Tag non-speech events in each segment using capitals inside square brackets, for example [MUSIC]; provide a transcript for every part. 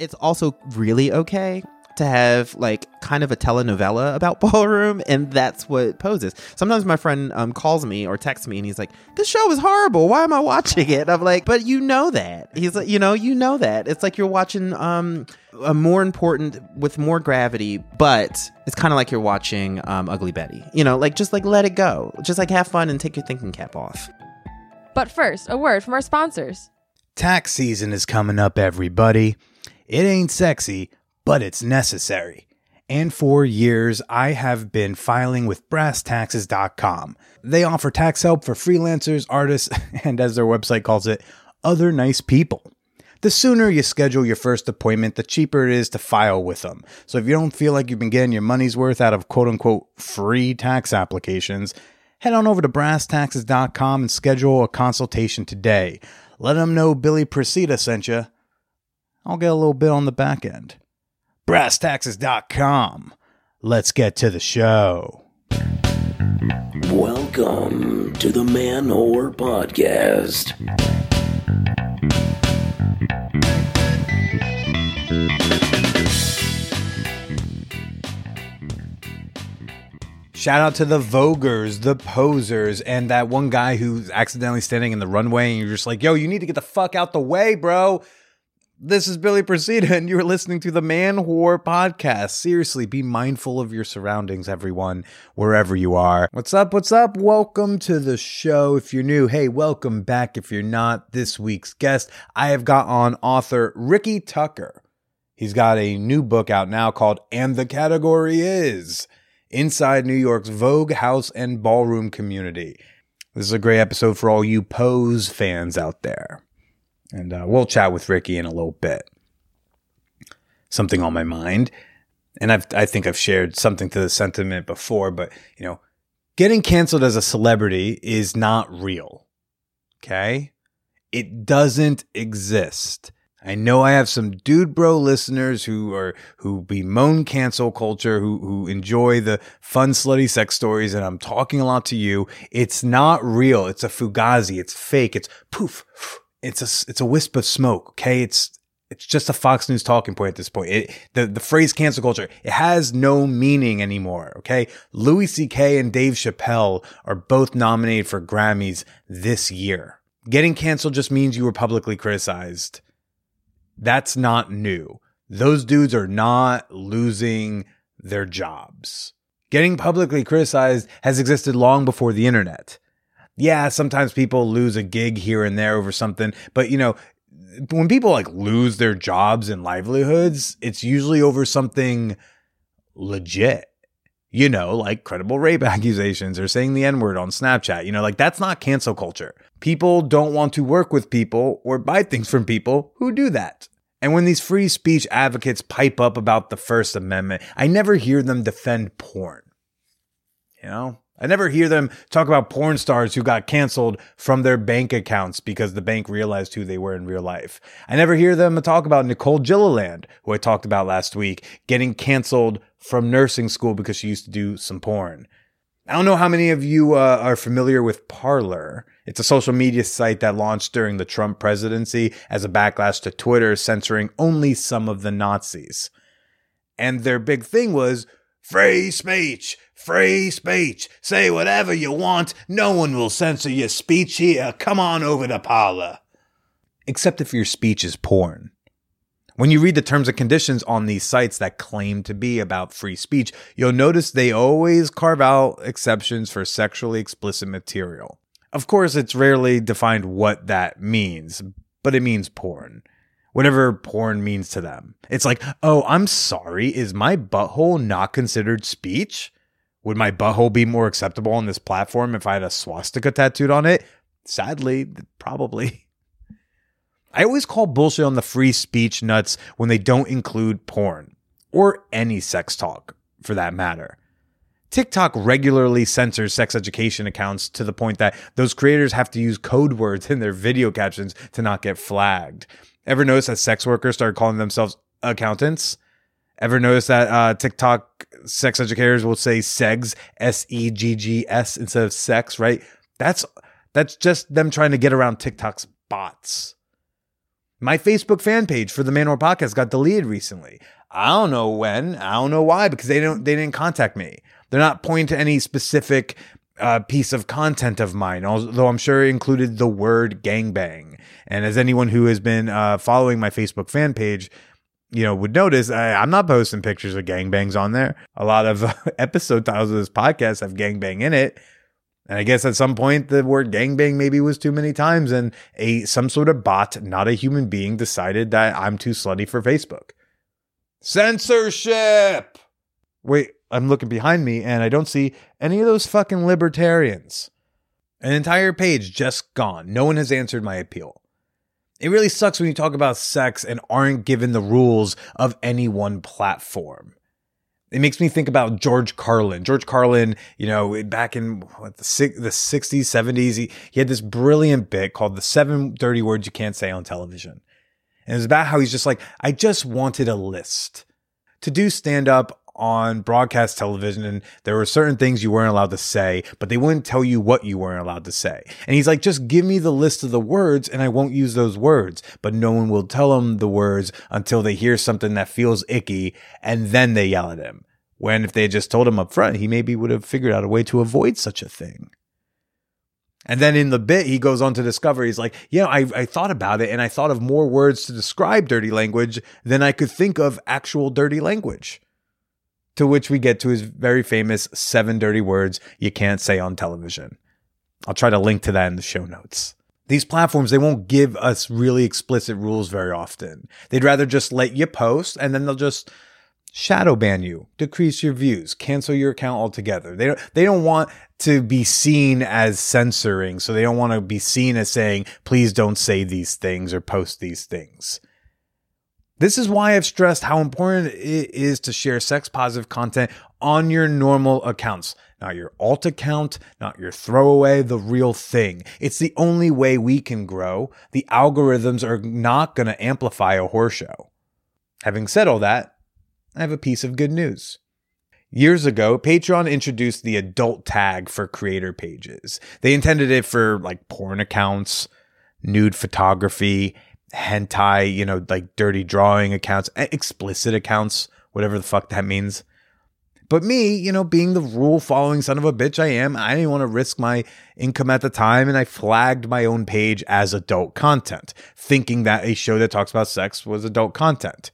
it's also really okay to have like kind of a telenovela about [LAUGHS] ballroom and that's what poses. Sometimes my friend um, calls me or texts me and he's like this show is horrible. Why am i watching it? I'm like but you know that. He's like you know you know that. It's like you're watching um a more important with more gravity but it's kind of like you're watching um, ugly betty. You know like just like let it go. Just like have fun and take your thinking cap off. But first, a word from our sponsors. Tax season is coming up, everybody. It ain't sexy, but it's necessary. And for years, I have been filing with brasstaxes.com. They offer tax help for freelancers, artists, [LAUGHS] and as their website calls it, other nice people. The sooner you schedule your first appointment, the cheaper it is to file with them. So if you don't feel like you've been getting your money's worth out of quote unquote free tax applications, head on over to brasstaxes.com and schedule a consultation today. Let them know Billy Procida sent you. I'll get a little bit on the back end. Brasstaxes.com. Let's get to the show. Welcome to the Man Whore Podcast. Shout out to the Voguers, the posers, and that one guy who's accidentally standing in the runway, and you're just like, yo, you need to get the fuck out the way, bro. This is Billy Procida, and you're listening to the Man Whore Podcast. Seriously, be mindful of your surroundings, everyone, wherever you are. What's up? What's up? Welcome to the show. If you're new, hey, welcome back. If you're not, this week's guest, I have got on author Ricky Tucker. He's got a new book out now called And the Category Is inside New York's Vogue house and ballroom community. This is a great episode for all you Pose fans out there. And uh, we'll chat with Ricky in a little bit. Something on my mind. And I've, I think I've shared something to the sentiment before, but you know, getting canceled as a celebrity is not real. Okay? It doesn't exist. I know I have some dude bro listeners who are who bemoan cancel culture, who who enjoy the fun slutty sex stories, and I'm talking a lot to you. It's not real. It's a fugazi. It's fake. It's poof. It's a it's a wisp of smoke. Okay, it's it's just a Fox News talking point at this point. It, the the phrase cancel culture it has no meaning anymore. Okay, Louis C.K. and Dave Chappelle are both nominated for Grammys this year. Getting canceled just means you were publicly criticized. That's not new. Those dudes are not losing their jobs. Getting publicly criticized has existed long before the internet. Yeah, sometimes people lose a gig here and there over something, but you know, when people like lose their jobs and livelihoods, it's usually over something legit. You know, like credible rape [LAUGHS] accusations or saying the N word on Snapchat. You know, like that's not cancel culture. People don't want to work with people or buy things from people who do that. And when these free speech advocates pipe up about the First Amendment, I never hear them defend porn. You know, I never hear them talk about porn stars who got canceled from their bank accounts because the bank realized who they were in real life. I never hear them talk about Nicole Gilliland, who I talked about last week, getting canceled from nursing school because she used to do some porn. I don't know how many of you uh, are familiar with Parler. It's a social media site that launched during the Trump presidency as a backlash to Twitter censoring only some of the Nazis. And their big thing was free speech, free speech. Say whatever you want. No one will censor your speech here. Come on over to Parler. Except if your speech is porn. When you read the terms and conditions on these sites that claim to be about free speech, you'll notice they always carve out exceptions for sexually explicit material. Of course, it's rarely defined what that means, but it means porn. Whatever porn means to them. It's like, oh, I'm sorry, is my butthole not considered speech? Would my butthole be more acceptable on this platform if I had a swastika tattooed on it? Sadly, probably. [LAUGHS] I always call bullshit on the free speech nuts when they don't include porn or any sex talk for that matter. TikTok regularly censors sex education accounts to the point that those creators have to use code words in their video captions to not get flagged. Ever notice that sex workers started calling themselves accountants? Ever notice that uh, TikTok sex educators will say segs, S E G G S instead of sex, right? That's that's just them trying to get around TikTok's bots. My Facebook fan page for the Man Whore Podcast got deleted recently. I don't know when. I don't know why because they don't they didn't contact me. They're not pointing to any specific uh, piece of content of mine, although I'm sure it included the word gangbang. And as anyone who has been uh, following my Facebook fan page, you know, would notice I, I'm not posting pictures of gangbangs on there. A lot of [LAUGHS] episode titles of this podcast have gangbang in it. And I guess at some point the word gangbang maybe was too many times, and a some sort of bot, not a human being, decided that I'm too slutty for Facebook. Censorship. Wait, I'm looking behind me and I don't see any of those fucking libertarians. An entire page just gone. No one has answered my appeal. It really sucks when you talk about sex and aren't given the rules of any one platform. It makes me think about George Carlin. George Carlin, you know, back in what, the the 60s, 70s, he, he had this brilliant bit called The Seven Dirty Words You Can't Say on Television. And it was about how he's just like, I just wanted a list. To do stand up on broadcast television and there were certain things you weren't allowed to say, but they wouldn't tell you what you weren't allowed to say. And he's like, just give me the list of the words and I won't use those words. But no one will tell him the words until they hear something that feels icky and then they yell at him. When if they had just told him up front, he maybe would have figured out a way to avoid such a thing. And then in the bit, he goes on to discover, he's like, yeah, I, I thought about it and I thought of more words to describe dirty language than I could think of actual dirty language to which we get to his very famous seven dirty words you can't say on television. I'll try to link to that in the show notes. These platforms, they won't give us really explicit rules very often. They'd rather just let you post and then they'll just shadow ban you, decrease your views, cancel your account altogether. They don't, they don't want to be seen as censoring. So they don't want to be seen as saying, please don't say these things or post these things. This is why I've stressed how important it is to share sex positive content on your normal accounts, not your alt account, not your throwaway, the real thing. It's the only way we can grow. The algorithms are not going to amplify a horror show. Having said all that, I have a piece of good news. Years ago, Patreon introduced the adult tag for creator pages. They intended it for like porn accounts, nude photography, hentai, you know, like dirty drawing accounts, explicit accounts, whatever the fuck that means. But me, you know, being the rule following son of a bitch I am, I didn't want to risk my income at the time and I flagged my own page as adult content, thinking that a show that talks about sex was adult content.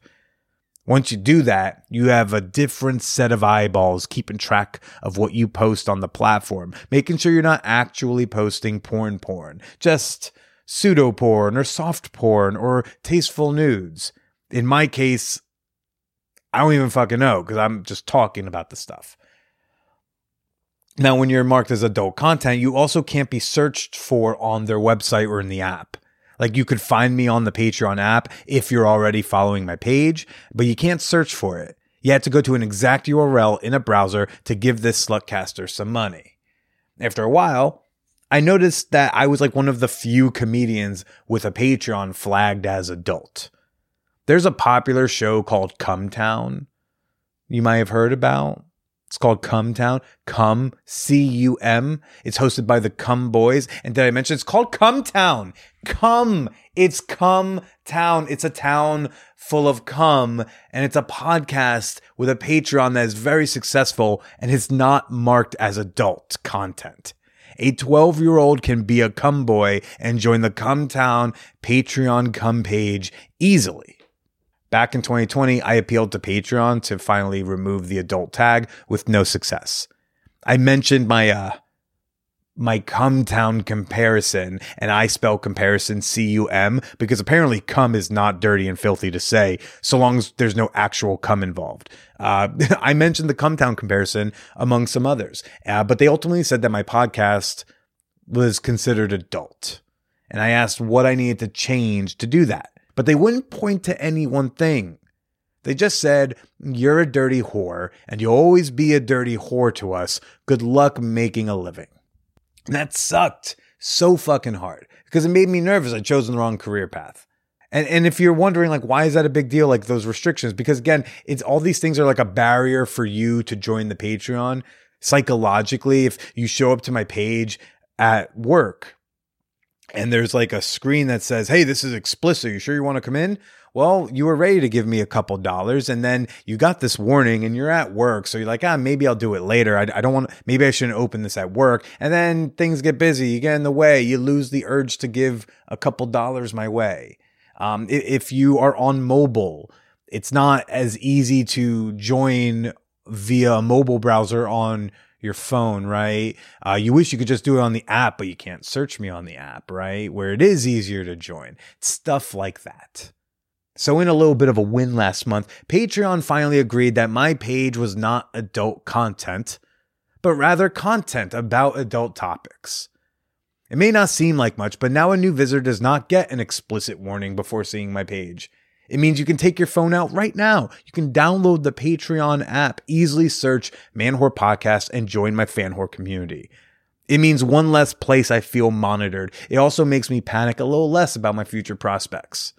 Once you do that, you have a different set of eyeballs keeping track of what you post on the platform, making sure you're not actually posting porn porn, just pseudo porn or soft porn or tasteful nudes. In my case, I don't even fucking know because I'm just talking about the stuff. Now, when you're marked as adult content, you also can't be searched for on their website or in the app. Like you could find me on the Patreon app if you're already following my page, but you can't search for it. You have to go to an exact URL in a browser to give this slutcaster some money. After a while, I noticed that I was like one of the few comedians with a Patreon flagged as adult. There's a popular show called Cum Town you might have heard about. It's called Cum Town. Cum, C U M. It's hosted by the Cum Boys. And did I mention it's called Cum Town? Cum. It's Cum Town. It's a town full of cum. And it's a podcast with a Patreon that is very successful and is not marked as adult content a 12 year old can be a cum boy and join the Cum Town Patreon cum page easily. Back in 2020, I appealed to Patreon to finally remove the adult tag with no success. I mentioned my uh, my Cumtown comparison, and I spell comparison C U M because apparently cum is not dirty and filthy to say, so long as there's no actual cum involved. Uh, [LAUGHS] I mentioned the Cumtown comparison among some others, uh, but they ultimately said that my podcast was considered adult. And I asked what I needed to change to do that, but they wouldn't point to any one thing. They just said, You're a dirty whore, and you'll always be a dirty whore to us. Good luck making a living. And that sucked so fucking hard because it made me nervous. I'd chosen the wrong career path. And, and if you're wondering, like, why is that a big deal? Like those restrictions, because again, it's all these things are like a barrier for you to join the Patreon psychologically. If you show up to my page at work and there's like a screen that says, Hey, this is explicit. Are You sure you want to come in? Well, you were ready to give me a couple dollars and then you got this warning and you're at work. So you're like, ah, maybe I'll do it later. I, I don't want, maybe I shouldn't open this at work. And then things get busy. You get in the way. You lose the urge to give a couple dollars my way. Um, if you are on mobile, it's not as easy to join via a mobile browser on your phone, right? Uh, you wish you could just do it on the app, but you can't search me on the app, right? Where it is easier to join. Stuff like that. So, in a little bit of a win last month, Patreon finally agreed that my page was not adult content, but rather content about adult topics. It may not seem like much, but now a new visitor does not get an explicit warning before seeing my page. It means you can take your phone out right now. You can download the Patreon app, easily search Man Whore Podcast, and join my fan whore community. It means one less place I feel monitored. It also makes me panic a little less about my future prospects.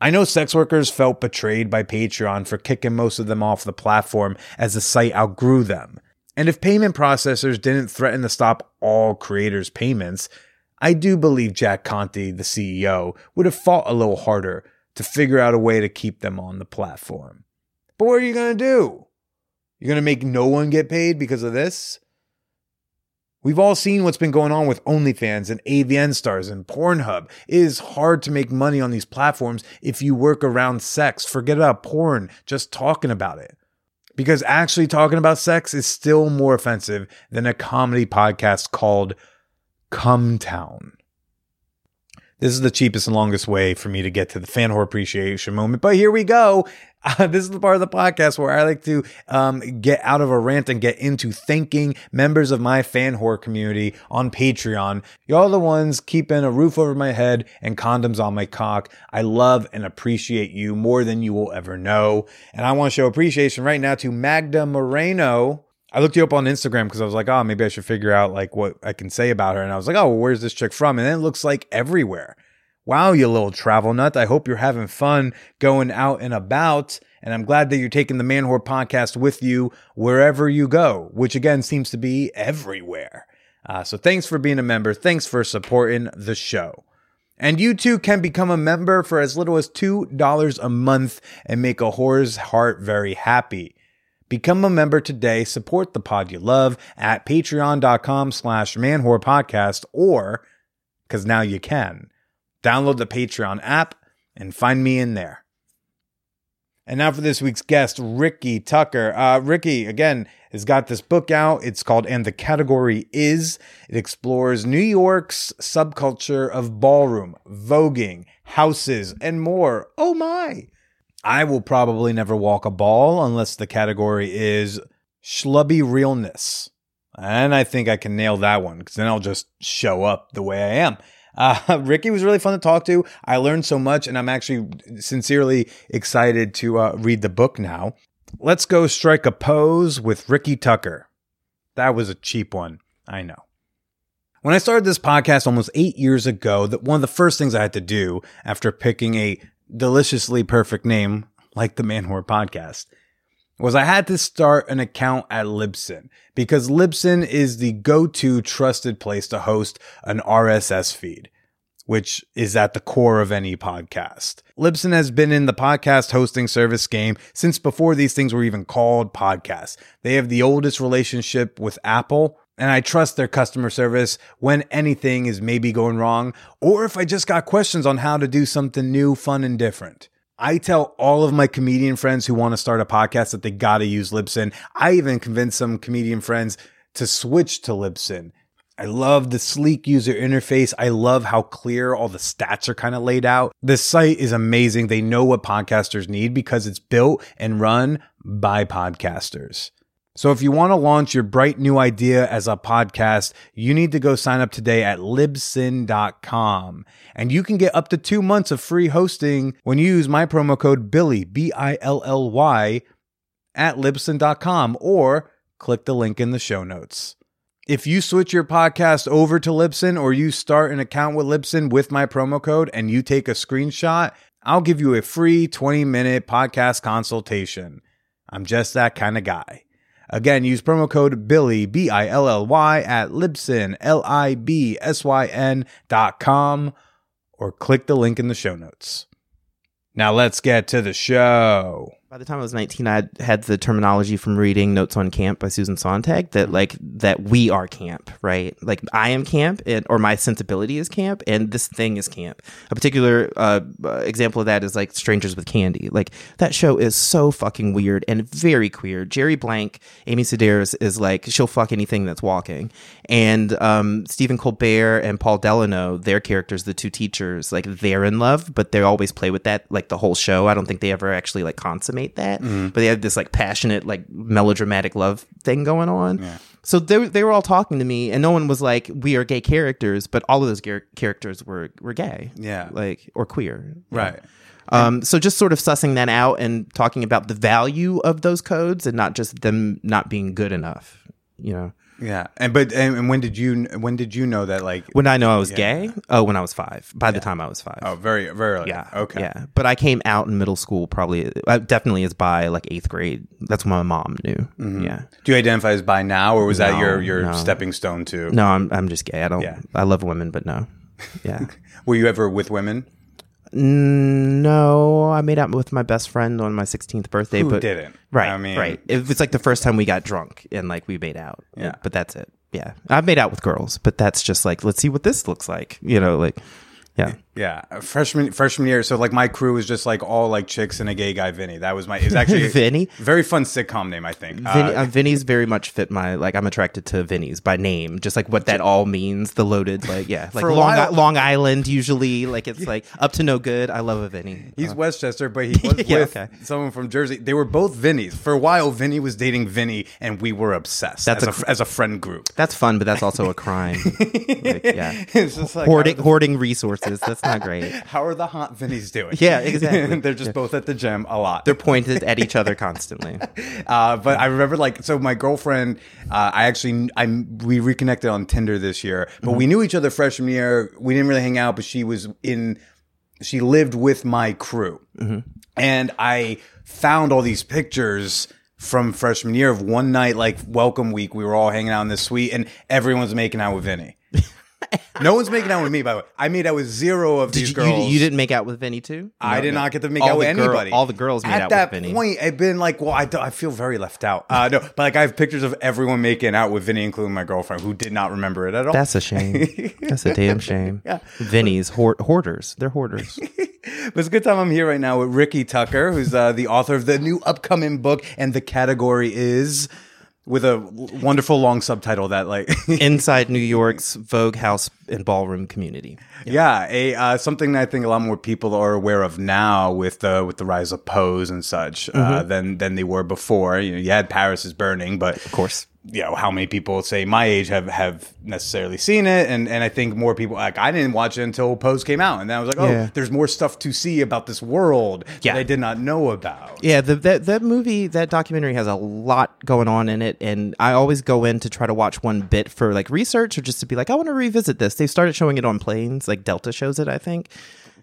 I know sex workers felt betrayed by Patreon for kicking most of them off the platform as the site outgrew them. And if payment processors didn't threaten to stop all creators' payments, I do believe Jack Conte, the CEO, would have fought a little harder to figure out a way to keep them on the platform. But what are you going to do? You're going to make no one get paid because of this? We've all seen what's been going on with OnlyFans and AVN stars and Pornhub. It is hard to make money on these platforms if you work around sex. Forget about porn, just talking about it. Because actually talking about sex is still more offensive than a comedy podcast called Cum Town. This is the cheapest and longest way for me to get to the fan whore appreciation moment, but here we go. Uh, [LAUGHS] this is the part of the podcast where I like to um, get out of a rant and get into thanking members of my fan whore community on Patreon. Y'all the ones keeping a roof over my head and condoms on my cock. I love and appreciate you more than you will ever know. And I want to show appreciation right now to Magda Moreno. I looked you up on Instagram because I was like, oh, maybe I should figure out like what I can say about her. And I was like, oh, well, where's this chick from? And then it looks like everywhere. Wow, you little travel nut. I hope you're having fun going out and about. And I'm glad that you're taking the Man Whore podcast with you wherever you go, which again seems to be everywhere. Uh, so thanks for being a member. Thanks for supporting the show. And you too can become a member for as little as $2 a month and make a whore's heart very happy. Become a member today. Support the pod you love at patreon.com slash manwhorepodcast or, because now you can, download the Patreon app and find me in there. And now for this week's guest, Ricky Tucker. Uh, Ricky, again, has got this book out. It's called And the Category Is. It explores New York's subculture of ballroom, voguing, houses, and more. Oh my. I will probably never walk a ball unless the category is schlubby realness. And I think I can nail that one because then I'll just show up the way I am. Uh, [LAUGHS] Ricky was really fun to talk to. I learned so much, and I'm actually sincerely excited to uh, read the book now. Let's go strike a pose with Ricky Tucker. That was a cheap one, I know. When I started this podcast almost eight years ago, that one of the first things I had to do after picking a deliciously perfect name like the Man Whore podcast was I had to start an account at Libsyn because Libsyn is the go-to trusted place to host an RSS feed, which is at the core of any podcast. Libsyn has been in the podcast hosting service game since before these things were even called podcasts. They have the oldest relationship with Apple, and I trust their customer service when anything is maybe going wrong, or if I just got questions on how to do something new, fun, and different. I tell all of my comedian friends who want to start a podcast that they got to use Libsyn. I even convince some comedian friends to switch to Libsyn. I love the sleek user interface. I love how clear all the stats are kind of laid out. The site is amazing. They know what podcasters need because it's built and run by podcasters. So if you want to launch your bright new idea as a podcast, you need to go sign up today at libsyn.com. And you can get up to two months of free hosting when you use my promo code Billy, B I L L Y, at libsyn.com or click the link in the show notes. If you switch your podcast over to Libsyn or you start an account with Libsyn with my promo code and you take a screenshot, I'll give you a free 20 minute podcast consultation. I'm just that kind of guy. Again, use promo code Billy, B I L L Y, at Libsyn, L I B S Y N dot com, or click the link in the show notes. Now let's get to the show. By the time I was 19, I had the terminology from reading Notes on Camp by Susan Sontag that like that we are camp, right? Like I am camp, and or my sensibility is camp, and this thing is camp. A particular uh, uh, example of that is like Strangers with Candy. Like that show is so fucking weird and very queer. Jerry Blank, Amy Sedaris is like she'll fuck anything that's walking, and um, Stephen Colbert and Paul Dinello, their characters, the two teachers, like they're in love, but they always play with that like the whole show. I don't think they ever actually like consummate that, but they had this like passionate, like melodramatic love thing going on. So they they were all talking to me, and no one was like, "We are gay characters," but all of those gar- characters were were gay, Yeah. like or queer, Right. um, so just sort of sussing that out and talking about the value of those codes and not just them not being good enough. You know, Yeah. And but and, and when did you when did you know that like when I know I was gay, oh, when I was five. By the time I was five, oh very very early. yeah, Okay. yeah. But I came out in middle school, probably uh, definitely is by like eighth grade. That's when my mom knew. Yeah. Do you identify as bi now, or was that your your no. stepping stone to? No, I'm I'm just gay. I don't. Yeah. I love women, but no. Yeah. [LAUGHS] Were you ever with women? No, I made out with my best friend on my 16th birthday, Who but didn't? Right, I mean- right. It was like the first time we got drunk and like we made out. Yeah. but that's it. Yeah, I've made out with girls, but that's just like let's see what this looks like. You know, like yeah. Yeah, freshman freshman year. So like my crew was just like all like chicks and a gay guy, Vinny. That was my. It's actually [LAUGHS] Vinny? Very fun sitcom name, I think. Vinny, Uh, uh, Vinny's very much fit my like. I'm attracted to Vinny's by name, just like what that all means. The loaded, like yeah, [LAUGHS] like Long, while- Long Island. Usually, like it's like up to no good. I love a Vinny. He's Westchester, but he was [LAUGHS] Yeah, with okay. someone from Jersey. They were both Vinnies. For a while, Vinny was dating Vinny, and we were obsessed That's as, a- a, as a friend group. That's fun, but that's also a crime. Like, yeah, It's just like hoarding hoarding resources. That's not great. [LAUGHS] how are the hot Vinnies doing? [LAUGHS] Yeah, exactly. [LAUGHS] They're just both at the gym a lot. They're pointed at each other constantly. Uh, but I remember like so my girlfriend, uh, I actually I we reconnected on Tinder this year, but we knew each other freshman year. We didn't really hang out, but she was in she lived with my crew, and I found all these pictures from freshman year of one night like welcome week. We were all hanging out in this suite, and everyone's making out with Vinny. No one's making out with me, by the way. I made out with zero of these you, girls. you, you didn't make out with Vinny too? I did no. not get to make All out with girl- anybody. all the girls made At out that with Vinny. point, I've been like, well, I, do- I feel very left out. Uh, no, but like I have pictures of everyone making out with Vinny, including my girlfriend, who did not remember it at all. That's a shame. [LAUGHS] That's a damn shame. Yeah. Vinny's hoard- hoarders. They're hoarders. [LAUGHS] but it's a good time I'm here right now with Ricky Tucker, who's uh, the author of the new upcoming book, and the category is with a wonderful long subtitle that like [LAUGHS] Inside New York's Vogue House and Ballroom community. Yeah, a uh, something that I think a lot more people are aware of now with the with the rise of Pose and such uh, than than they were before. You know, you had Paris is Burning, but Of course. You know how many people say my age have have necessarily seen it, and and I think more people like I didn't watch it until Pose came out, and then I was like, oh, Yeah. there's more stuff to see about this world Yeah. that I did not know about. Yeah, the, that that movie, that documentary has a lot going on in it, and I always go in to try to watch one bit for like research or just to be like, I want to revisit this. They started showing it on planes, like Delta shows it, I think.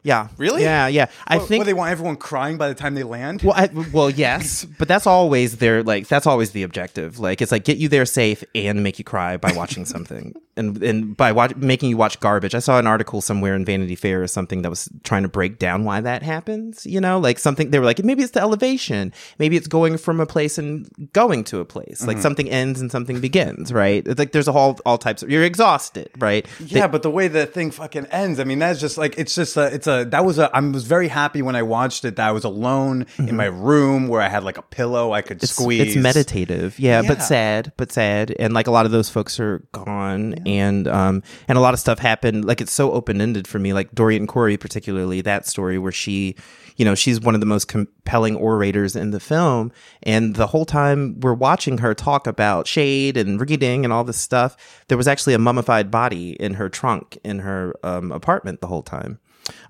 Yeah, Really? Yeah, yeah. I What- think what, they want everyone crying by the time they land. Well, I, well, yes, [LAUGHS] but that's always their like. That's always the objective. Like, it's like get you there safe and make you cry by watching something, [LAUGHS] and and by watch, making you watch garbage. I saw an article somewhere in Vanity Fair or something that was trying to break down why that happens. You know, like something they were like maybe it's the elevation, maybe it's going from a place and going to a place. Like mm-hmm. something ends and something begins. Right? It's like there's a whole all types of. You're exhausted, right? Yeah, but the way the thing fucking ends, I mean, that's just like it's just a, it's a that was a. I was very happy when I watched it. That I was alone in my room where I had like a pillow I could Mm-hmm. It's, squeeze. it's meditative, yeah, Yeah. but sad, but sad, and like a lot of those folks are gone, and um, and a lot of stuff happened. Like it's so open ended for me. Like Dorian Corey, particularly that story where she, you know, she's one of the most compelling orators in the film, and the whole time we're watching her talk about shade and reading and all this stuff, there was actually a mummified body in her trunk in her um, apartment the whole time.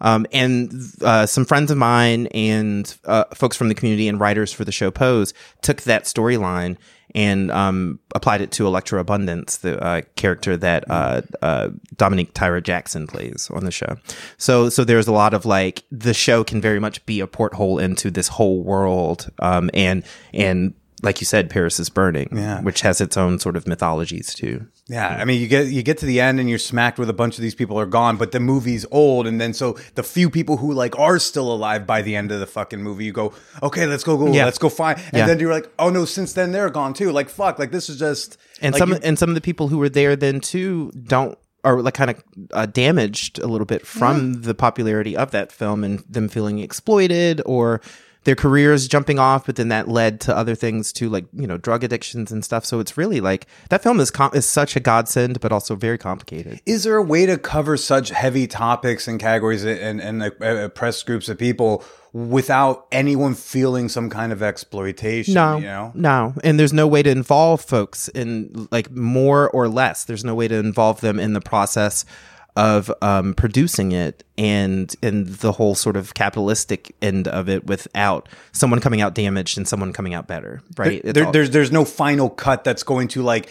Um, and uh, some friends of mine and uh, folks from the community and writers for the show Pose took that storyline and um, applied it to Elektra Abundance, the uh, character that uh, uh, Dominique Tyra Jackson plays on the show. So, so there's a lot of like the show can very much be a porthole into this whole world, um, and and like you said, Paris is Burning, Yeah. which has its own sort of mythologies too. Yeah, I mean, you get you get to the end and you're smacked with a bunch of these people are gone, but the movie's old, and then so the few people who like are still alive by the end of the fucking movie, you go, okay, let's go, go, Yeah. let's go find, and Yeah. then you're like, oh no, since then they're gone too. Like fuck, like this is just and like, some you- and some of the people who were there then too don't are like kind of uh, damaged a little bit from the popularity of that film and them feeling exploited or their careers jumping off but then that led to other things too like you know drug addictions and stuff so it's really like that film is com- is such a godsend but also very complicated is there a way to cover such heavy topics and categories and and uh, press groups of people without anyone feeling some kind of exploitation? No, you know. no, and there's no way to involve folks in like more or less. There's no way to involve them in the process of um, producing it and and the whole sort of capitalistic end of it without someone coming out damaged and someone coming out better. Right? There, all- there's there's no final cut that's going to like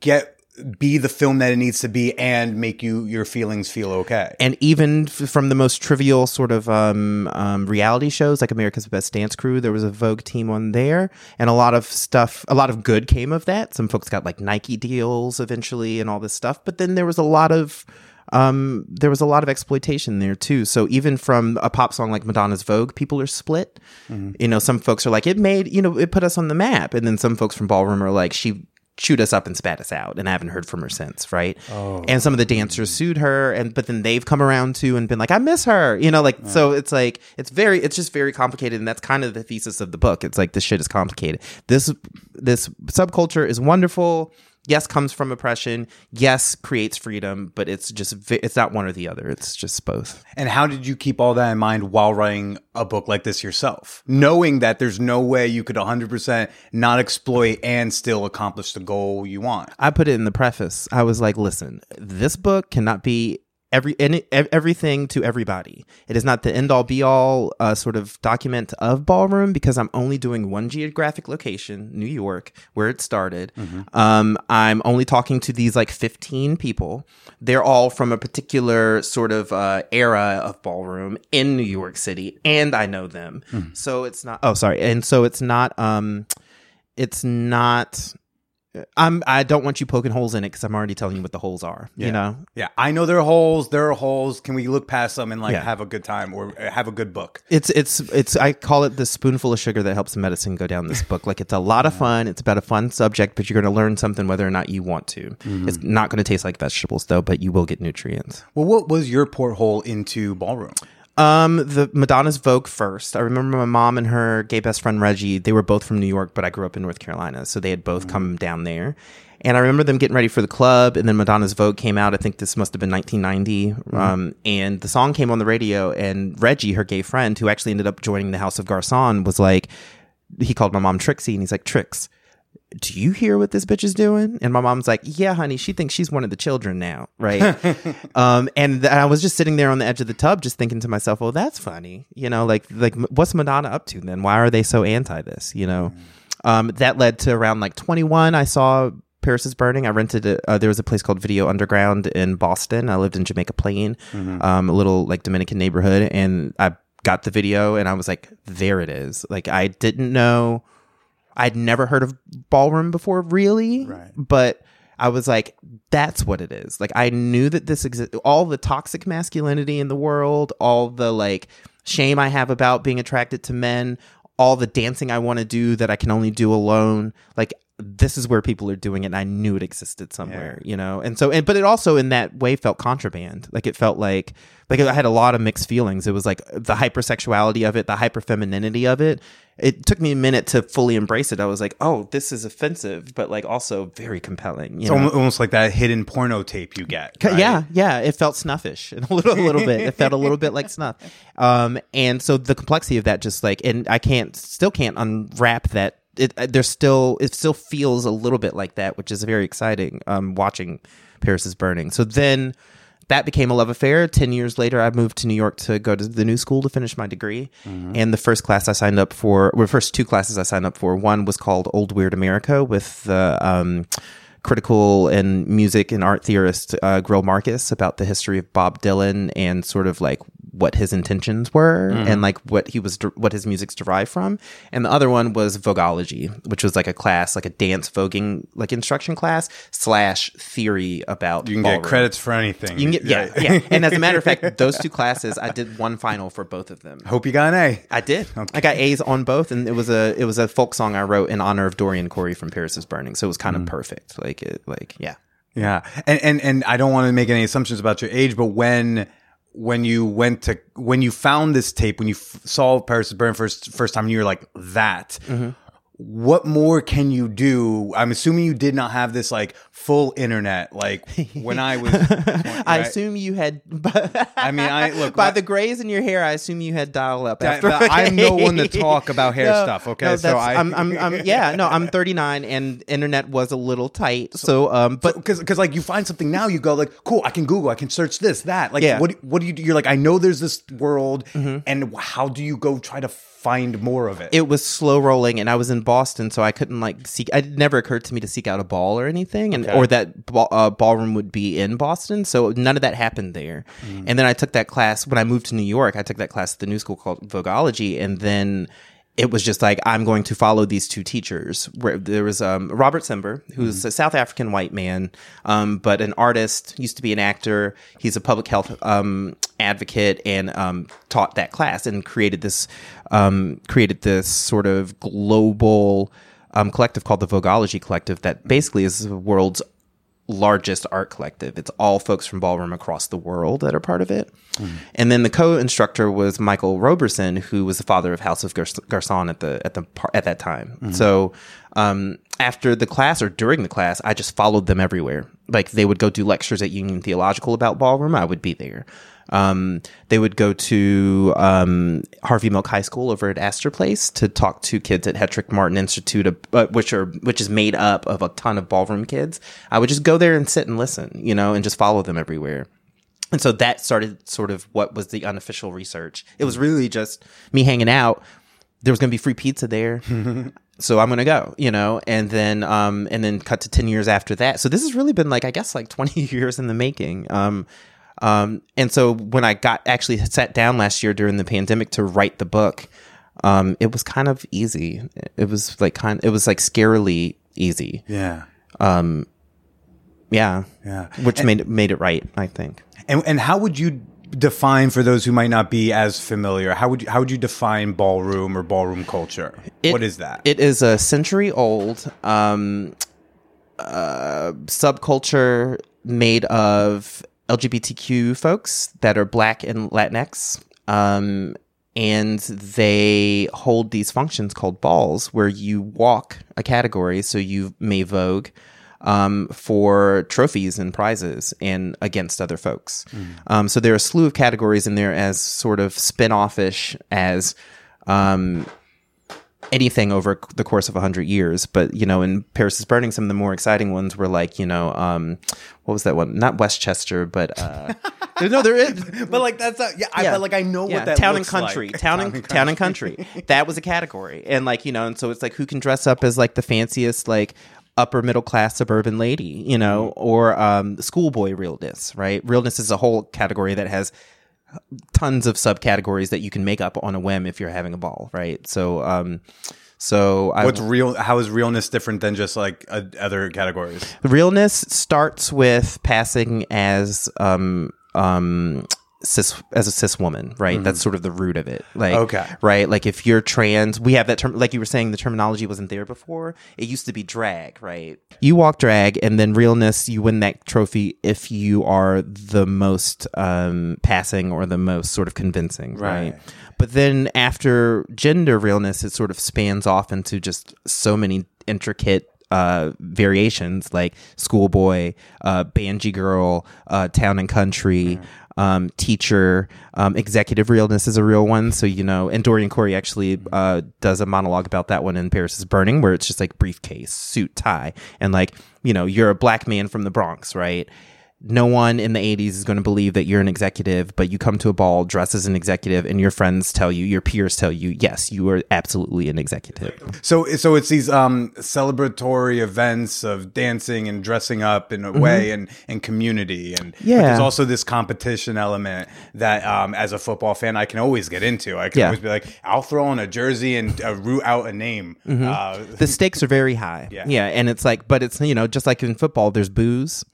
get be the film that it needs to be and make you your feelings feel okay. and even f- from the most trivial sort of um, um, reality shows like America's Best Dance Crew, there was a Vogue team on there, and a lot of stuff, a lot of good came of that. Some folks got like Nike deals eventually, and all this stuff. But then there was a lot of um, there was a lot of exploitation there too. So even from a pop song like Madonna's Vogue, people are split. You know, some folks are like, it made you know, it put us on the map, and then some folks from Ballroom are like, she chewed us up and spat us out and I haven't heard from her since, right? Oh. And some of the dancers sued her and but then they've come around too and been like, I miss her. You know, like so it's like it's very it's just very complicated and that's kind of the thesis of the book. It's like this shit is complicated. This this subculture is wonderful. Yes, comes from oppression. Yes, creates freedom, but it's just it's not one or the other. It's just both. And how did you keep all that in mind while writing a book like this yourself? Knowing that there's no way you could 100% not exploit and still accomplish the goal you want. I put it in the preface. I was like, listen, this book cannot be every any, everything to everybody. It is not the end all be all uh, sort of document of ballroom because I'm only doing one geographic location, New York, where it started. Um, I'm only talking to these like 15 people. They're all from a particular sort of uh, era of ballroom in New York City, and I know them. So it's not. Oh, sorry. And so it's not. Um, it's not. I'm. I don't want you poking holes in it because I'm already telling you what the holes are. You know. Yeah, I know there are holes. There are holes. Can we look past them and like Yeah. have a good time or uh, have a good book? It's it's it's I call it the spoonful of sugar that helps the medicine go down this book. Like it's a lot of fun. It's about a fun subject, but you're going to learn something whether or not you want to. It's not going to taste like vegetables though, but you will get nutrients. Well, what was your porthole into ballroom? Um, the Madonna's Vogue first. I remember my mom and her gay best friend Reggie. They were both from New York, but I grew up in North Carolina, so they had both come down there. And I remember them getting ready for the club, and then Madonna's Vogue came out. I think this must have been 1990. Um, and the song came on the radio, and Reggie, her gay friend, who actually ended up joining the House of Garcon, was like, he called my mom Trixie, and he's like, Trix, do you hear what this bitch is doing? And my mom's like, yeah, honey, she thinks she's one of the children now, right? [LAUGHS] um, and th- I was just sitting there on the edge of the tub, just thinking to myself, oh, that's funny, you know, like like what's Madonna up to then? Why are they so anti this? You know, um, that led to around like 21. I saw Paris is Burning. I rented it. Uh, there was a place called Video Underground in Boston. I lived in Jamaica Plain, um, a little like Dominican neighborhood, and I got the video, and I was like, there it is. Like I didn't know. I'd never heard of ballroom before, really. Right. But I was like, that's what it is. Like I knew that this exists. All the toxic masculinity in the world, all the like shame I have about being attracted to men, all the dancing I want to do that I can only do alone. Like this is where people are doing it. And I knew it existed somewhere, you know? And so, and, but it also in that way felt contraband. Like it felt like, like I had a lot of mixed feelings. It was like the hypersexuality of it, the hyperfemininity of it. It took me a minute to fully embrace it. I was like, oh, this is offensive, but like also very compelling. You It's know? almost like that hidden porno tape you get. Right? Yeah, yeah, it felt snuffish and [LAUGHS] a little, a little bit. It felt a little bit like [LAUGHS] snuff. Um, and so the complexity of that, just like, and I can't, still can't unwrap that. It there's still, it still feels a little bit like that, which is very exciting. Um, watching Paris is burning. So then. That became a love affair. Ten years later, I moved to New York to go to the new school to finish my degree. And the first class I signed up for, well, the first two classes I signed up for, one was called Old Weird America with the um, critical and music and art theorist uh, Greil Marcus about the history of Bob Dylan and sort of like what his intentions were and like what he was what his music's derived from and the other one was vogology which was like a class like a dance voguing like instruction class slash theory about You can ballroom. get credits for anything. you can get yeah yeah and as a matter of fact [LAUGHS] those two classes i did one final for both of them Hope you got an A. I did. I got A's on both, and it was a it was a folk song I wrote in honor of Dorian Corey from Paris is Burning. So it was kind of perfect. Like it, like yeah. Yeah, and and and I don't want to make any assumptions about your age, but when when you went to when you found this tape, when you f- saw Paris is Burning first first time, you were like that. Mm-hmm. What more can you do? I'm assuming you did not have this like full internet like when I was. [LAUGHS] I right? assume you had. [LAUGHS] I mean, I look by my- the grays in your hair. I assume you had dial up. After I'm no one to [LAUGHS] talk about hair stuff, okay? no, So I- I'm, I'm, I'm, yeah, no, I'm 39, and internet was a little tight. So, um, but because because like you find something now, you go like, cool, I can Google, I can search this, that. Like, Yeah. what do- what do you do? You're like, I know there's this world, Mm-hmm. and how do you go try to find more of it? it was slow rolling and i was in boston so i couldn't like seek it never occurred to me to seek out a ball or anything and Okay. or that ball, uh, ballroom would be in boston so none of that happened there and then i took that class when i moved to new york i took that class at the new school called vogology and then it was just like I'm going to follow these two teachers. Where there was um, Robert Sember, who's a South African white man, um, but an artist, used to be an actor. He's a public health um, advocate and um, taught that class and created this um, created this sort of global um, collective called the Vogology Collective that basically is the world's largest art collective. It's all folks from ballroom across the world that are part of it. And then the co-instructor was Michael Roberson, who was the father of House of Gar- Garcon at the at the at that time. So um, after the class or during the class, I just followed them everywhere. Like they would go do lectures at Union Theological about ballroom, I would be there. Um, they would go to um, Harvey Milk High School over at Astor Place to talk to kids at Hetrick Martin Institute, of, uh, which are which is made up of a ton of ballroom kids. I would just go there and sit and listen, you know, and just follow them everywhere. And so that started sort of what was the unofficial research. It was really just me hanging out. There was going to be free pizza there. [LAUGHS] so I'm going to go, you know, and then, um, and then cut to 10 years after that. So this has really been like, I guess like 20 [LAUGHS] years in the making. Um, um, and so when I got actually sat down last year during the pandemic to write the book, um, it was kind of easy. It was like kind, it was like scarily easy. yeah, Um, Yeah. yeah. Which made it, made it right, I think. And and how would you define for those who might not be as familiar? How would you how would you define ballroom or ballroom culture? It- what is that? It is a century old um, uh, subculture made of LGBTQ folks that are black and Latinx. Um, and they hold these functions called balls where you walk a category. So you may vogue um, for trophies and prizes and against other folks. Um, so there are a slew of categories in there as sort of spin offish as um, anything over the course of 100 years but you know in paris is burning some of the more exciting ones were like you know um what was that one not westchester but uh [LAUGHS] no there is but like that's not, yeah, I, yeah. but like I know Yeah, what that town and country, like. town and town and country. That was a category, and like you know, and so it's like who can dress up as like the fanciest like upper middle class suburban lady, you know, Mm-hmm. or um, schoolboy realness, right? Realness is a whole category that has tons of subcategories that you can make up on a whim if you're having a ball, right? So, um, so I What's real? How is realness different than just like uh, other categories? realness starts with passing as um um cis as a cis woman right? That's sort of the root of it. Like Okay. right? Like if you're trans we have that term like you were saying the terminology wasn't there before. It used to be drag right? You walk drag and then realness you win that trophy if you are the most um passing or the most sort of convincing right, Right. but then after gender realness, it sort of spans off into just so many intricate uh, variations like schoolboy, uh, banji girl, uh, town and country, um, teacher, um, executive realness is a real one. So, you know, and Dorian Corey actually uh, does a monologue about that one in Paris is Burning, where it's just like briefcase, suit, tie. And like, you know, you're a black man from the Bronx, right? No one in the 80s is going to believe that you're an executive, but you come to a ball dressed as an executive and your friends tell you, your peers tell you, yes, you are absolutely an executive. So, so it's these um, celebratory events of dancing and dressing up in a way, and and community, and Mm-hmm. Yeah. there's also this competition element that, um, as a football fan, I can always get into. I can Yeah. always be like, I'll throw on a jersey and uh, root out a name. Uh, the stakes are very high. [LAUGHS] Yeah. Yeah. And it's like, but it's, you know, just like in football, there's booze,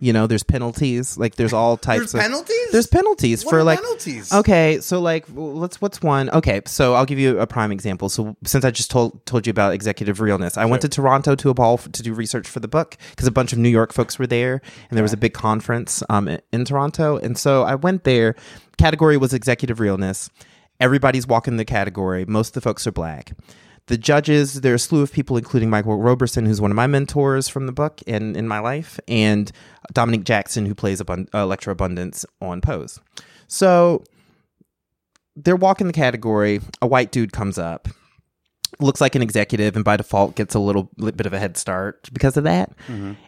you know, there's penalties. Like there's all types There's of penalties? There's penalties What for like, penalties? okay. So like, let's, what's one? Okay. So I'll give you a prime example. So since I just told, told you about executive realness, I went to Toronto to a ball f- to do research for the book because a bunch of New York folks were there and there was a big conference um, in Toronto. And so I went there. Category was executive realness. Everybody's walking the category. Most of the folks are black. The judges, there are a slew of people, including Michael Roberson, who's one of my mentors from the book and in my life, and Dominique Jackson, who plays Abund- uh, Elektra Abundance on Pose. So they're walking the category. A white dude comes up, looks like an executive, and by default gets a little bit of a head start because of that.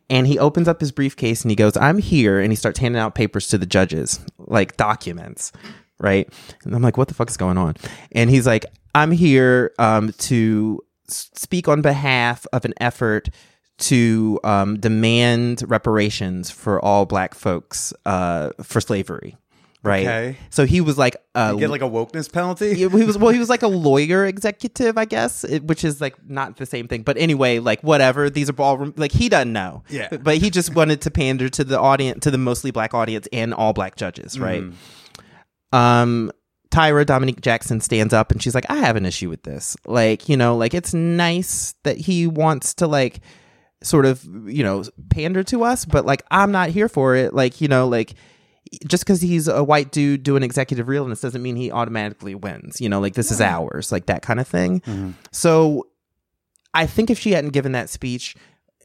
And he opens up his briefcase and he goes, I'm here. And he starts handing out papers to the judges, like documents, right? And I'm like, what the fuck is going on? And he's like, I'm here um, to speak on behalf of an effort to um, demand reparations for all black folks uh, for slavery. Right. Okay. So he was like, uh, you get like a wokeness penalty. he was well he was like a lawyer executive i guess it, which is like not the same thing but anyway like whatever these are ballroom like he doesn't know Yeah. but he just [LAUGHS] wanted to pander to the audience to the mostly black audience and all black judges right um tyra dominique jackson stands up and she's like i have an issue with this like you know like it's nice that he wants to like sort of you know pander to us but like i'm not here for it like you know like just because he's a white dude doing executive realness doesn't mean he automatically wins. You know, like this is ours, like that kind of thing. Mm-hmm. So I think if she hadn't given that speech,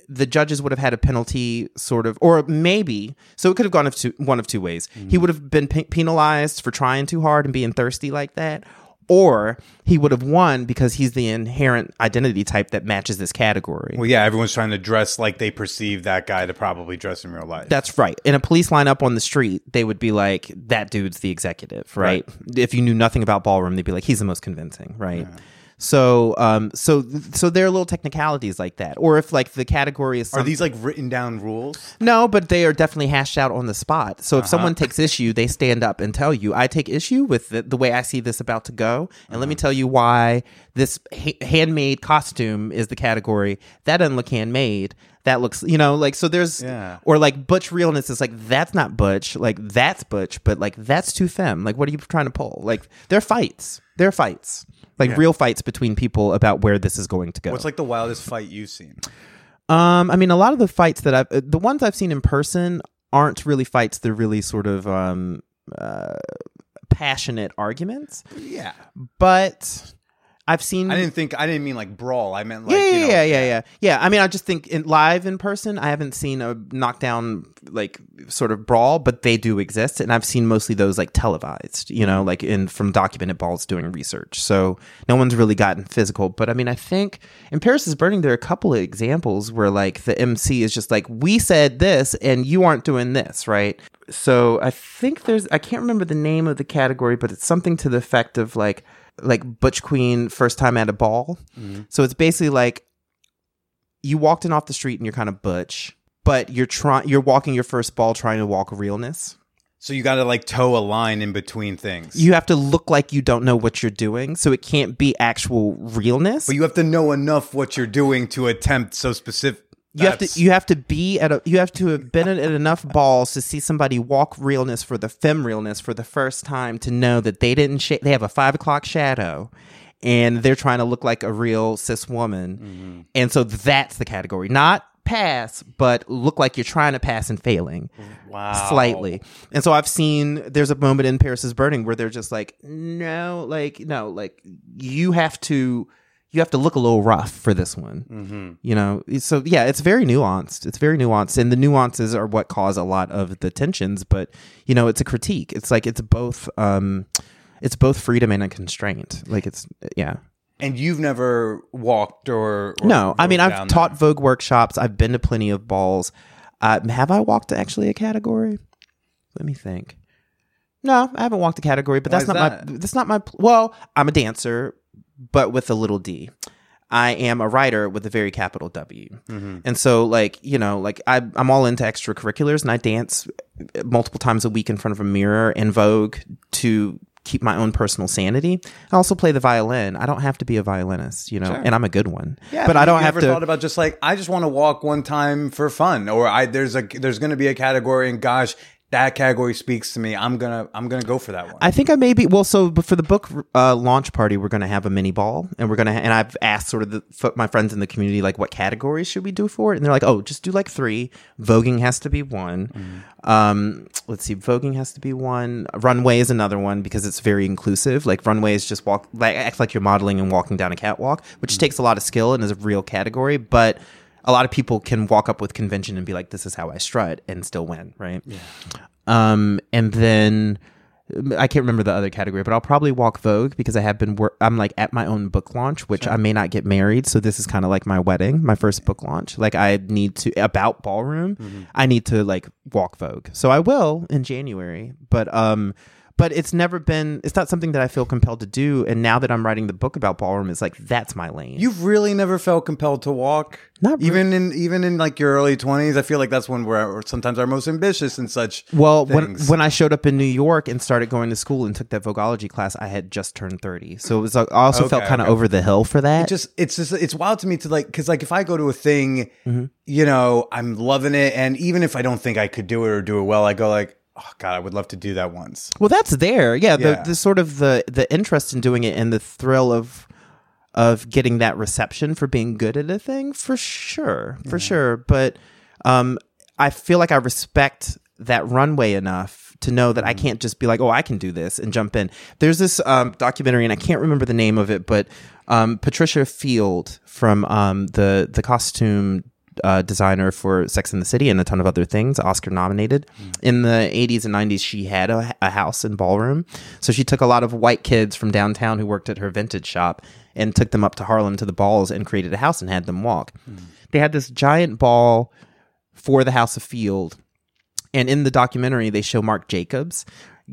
the judges would have had a penalty, sort of, or maybe. So it could have gone of two, one of two ways. He mm-hmm. would have been pe- penalized for trying too hard and being thirsty like that, or he would have won because he's the inherent identity type that matches this category. Well, yeah, everyone's trying to dress like they perceive that guy to probably dress in real life. That's right. In a police lineup on the street, they would be like, that dude's the executive, right? If you knew nothing about ballroom, they'd be like, he's the most convincing, right? So, um, so, so there are little technicalities like that. Or if like the category is Are these like written down rules? no, but they are definitely hashed out on the spot. So if someone takes issue, they stand up and tell you, I take issue with the, the way I see this about to go. And let me tell you why this ha- handmade costume is the category. That doesn't look handmade. That looks, you know, like, so there's, Yeah. or like butch realness is like, that's not butch. Like, that's butch, but like, that's too femme. Like, what are you trying to pull? Like, they're fights. They're fights. Like, real fights between people about where this is going to go. What's like the wildest fight you've seen? Um, I mean, a lot of the fights that I've, the ones I've seen in person aren't really fights. They're really sort of um, uh, passionate arguments. Yeah, But I've seen. I didn't think I didn't mean like brawl. I meant like yeah, yeah, you know, yeah, yeah, yeah, yeah. I mean, I just think in live in person, I haven't seen a knockdown like sort of brawl, but they do exist, and I've seen mostly those like televised, you know, like in from documented balls doing research. So no one's really gotten physical, but I mean, I think in Paris is Burning, there are a couple of examples where like the MC is just like, we said this, and you aren't doing this, right? So I think there's, I can't remember the name of the category, but it's something to the effect of like like Butch Queen first time at a ball. Mm-hmm. So it's basically like you walked in off the street and you're kind of butch, but you're trying you're walking your first ball trying to walk realness. So you got to like toe a line in between things. You have to look like you don't know what you're doing, so it can't be actual realness. but you have to know enough what you're doing to attempt so specific. You have to you have to be at a you have to have been at enough balls to see somebody walk realness for the fem realness for the first time to know that they didn't sh- they have a five o'clock shadow and they're trying to look like a real cis woman. Mm-hmm. And so that's the category. Not pass but look like you're trying to pass and failing wow. slightly. And so i've seen there's a moment in paris is burning where they're just like no like no like you have to you have to look a little rough for this one Mm-hmm. you know so yeah it's very nuanced it's very nuanced and the nuances are what cause a lot of the tensions but you know it's a critique it's like it's both um it's both freedom and a constraint like it's yeah And you've never walked or, or no i mean i've taught there. vogue workshops i've been to plenty of balls Uh, have I walked actually a category? Let me think. No, I haven't walked a category, but Why that's not that? my. That's not my. Well, I'm a dancer, but with a little D. I am a writer with a very capital W. Mm-hmm. And so, like, you know, like I, I'm all into extracurriculars and I dance uh, multiple times a week in front of a mirror in Vogue to keep my own personal sanity. I also play the violin. I don't have to be a violinist, you know, and I'm a good one. Yeah, but I don't have ever to. thought about just like I just want to walk one time for fun, or I there's a there's going to be a category, and gosh, that category speaks to me. I'm gonna I'm gonna go for that one. I think I may be well. So, but for the book uh, launch party, we're to have a mini ball, and we're to. And I've asked sort of the, my friends in the community, like, what categories should we do for it? And they're like, oh, just do like three. Voguing has to be one. Um, let's see, voguing has to be one. Runway is another one because it's very inclusive. Like runway is just walk, like act like you're modeling and walking down a catwalk, which takes a lot of skill and is a real category, but. A lot of people can walk up with convention and be like, "This is how I strut," and still win, right? Um, and then I can't remember the other category, but I'll probably walk Vogue because I have been. Wor- I'm like at my own book launch, which I may not get married, so this is kind of like my wedding, my first book launch. Like I need to about ballroom. I need to like walk Vogue, so I will in January. But um, but it's never been. It's not something that I feel compelled to do. And now that I'm writing the book about ballroom, it's like that's my lane. You've really never felt compelled to walk, Not even in even in like your early twenties. I feel like that's when we're sometimes our most ambitious and such. Well, when things. when I showed up in New York and started going to school and took that Vogology class, I had just turned thirty, so it was. like- I also felt kind of okay. over the hill for that. it just it's just it's wild to me to like because like if I go to a thing, Mm-hmm. you know, I'm loving it, and even if I don't think I could do it or do it well, I go like, oh god, I would love to do that once. well, that's there. Yeah, the, Yeah. the sort of the the interest in doing it and the thrill of of getting that reception for being good at a thing for sure, for sure. But um, I feel like I respect that runway enough to know that I can't just be like, oh, I can do this and jump in. There's this um, documentary, and I can't remember the name of it, but um, Patricia Field from um, the the costume uh, designer for Sex and the City and a ton of other things, Oscar nominated. In the 80s and 90s, she had a, a house in ballroom. So she took a lot of white kids from downtown who worked at her vintage shop and took them up to Harlem to the balls and created a house and had them walk. They had this giant ball for the House of Field. And in the documentary, they show Marc Jacobs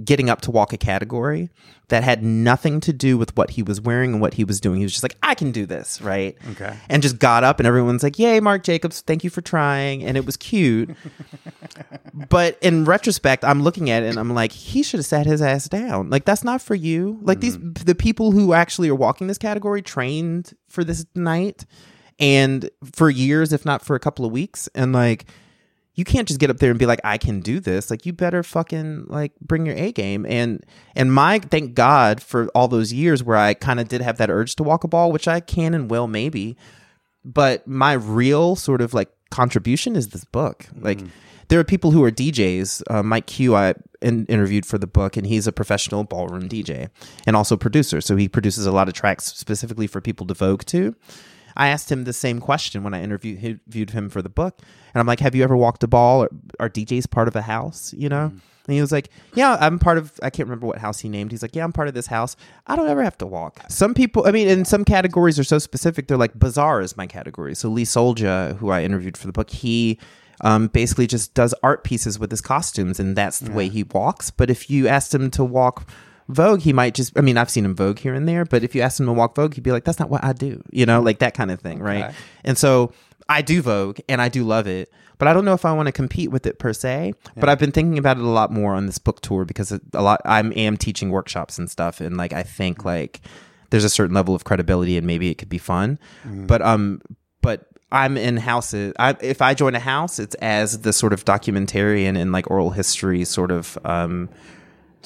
getting up to walk a category that had nothing to do with what he was wearing and what he was doing. He was just like, I can do this, right? Okay. And just got up, and everyone's like, Yay, Marc Jacobs, thank you for trying. And it was cute. [LAUGHS] but in retrospect, I'm looking at it and I'm like, he should have sat his ass down. Like, that's not for you. Like, these, mm-hmm. the people who actually are walking this category trained for this night and for years, if not for a couple of weeks. And like, you can't just get up there and be like, I can do this. Like, you better fucking like bring your A game. And and my thank God for all those years where I kind of did have that urge to walk a ball, which I can and will maybe. But my real sort of like contribution is this book. Like, there are people who are DJs. Uh, Mike Q, I in- interviewed for the book, and he's a professional ballroom DJ and also producer. So he produces a lot of tracks specifically for people to vogue to. I asked him the same question when I interviewed interviewed him for the book, and I'm like, "Have you ever walked a ball? Or are DJs part of a house? You know?" And he was like, "Yeah, I'm part of. I can't remember what house he named. He's like, "Yeah, I'm part of this house. I don't ever have to walk." Some people, I mean, in some categories are so specific. They're like bizarre is my category. So Lee Soulja, who I interviewed for the book, he um, basically just does art pieces with his costumes, and that's the way he walks. But if you asked him to walk Vogue, he might just, I mean, I've seen him Vogue here and there, but if you asked him to walk Vogue, he'd be like, that's not what I do, you know, like that kind of thing, right? And so I do Vogue and I do love it, but I don't know if I want to compete with it per se. But I've been thinking about it a lot more on this book tour because a lot, I am teaching workshops and stuff. And like, I think like there's a certain level of credibility and maybe it could be fun. But, um, but I'm in houses. I, if I join a house, it's as the sort of documentarian and like oral history sort of, um,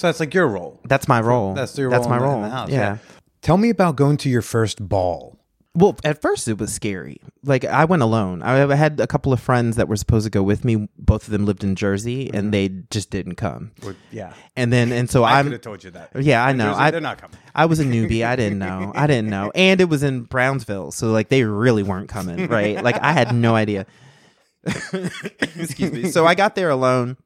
So that's like your role. that's my role. That's your role. That's my in the- in role. the house, yeah. Tell me about going to your first ball. Well, at first it was scary. Like I went alone. I I had a couple of friends that were supposed to go with me. Both of them lived in Jersey, and mm-hmm. they just didn't come. Yeah. And then, and so I I'm. could have told you that. Yeah, I In know. Jersey, I, they're not coming. I was a newbie. I didn't know. I didn't know. [LAUGHS] And it was in Brownsville, so like they really weren't coming, right? Like I had no idea. [LAUGHS] Excuse me. So I got there alone.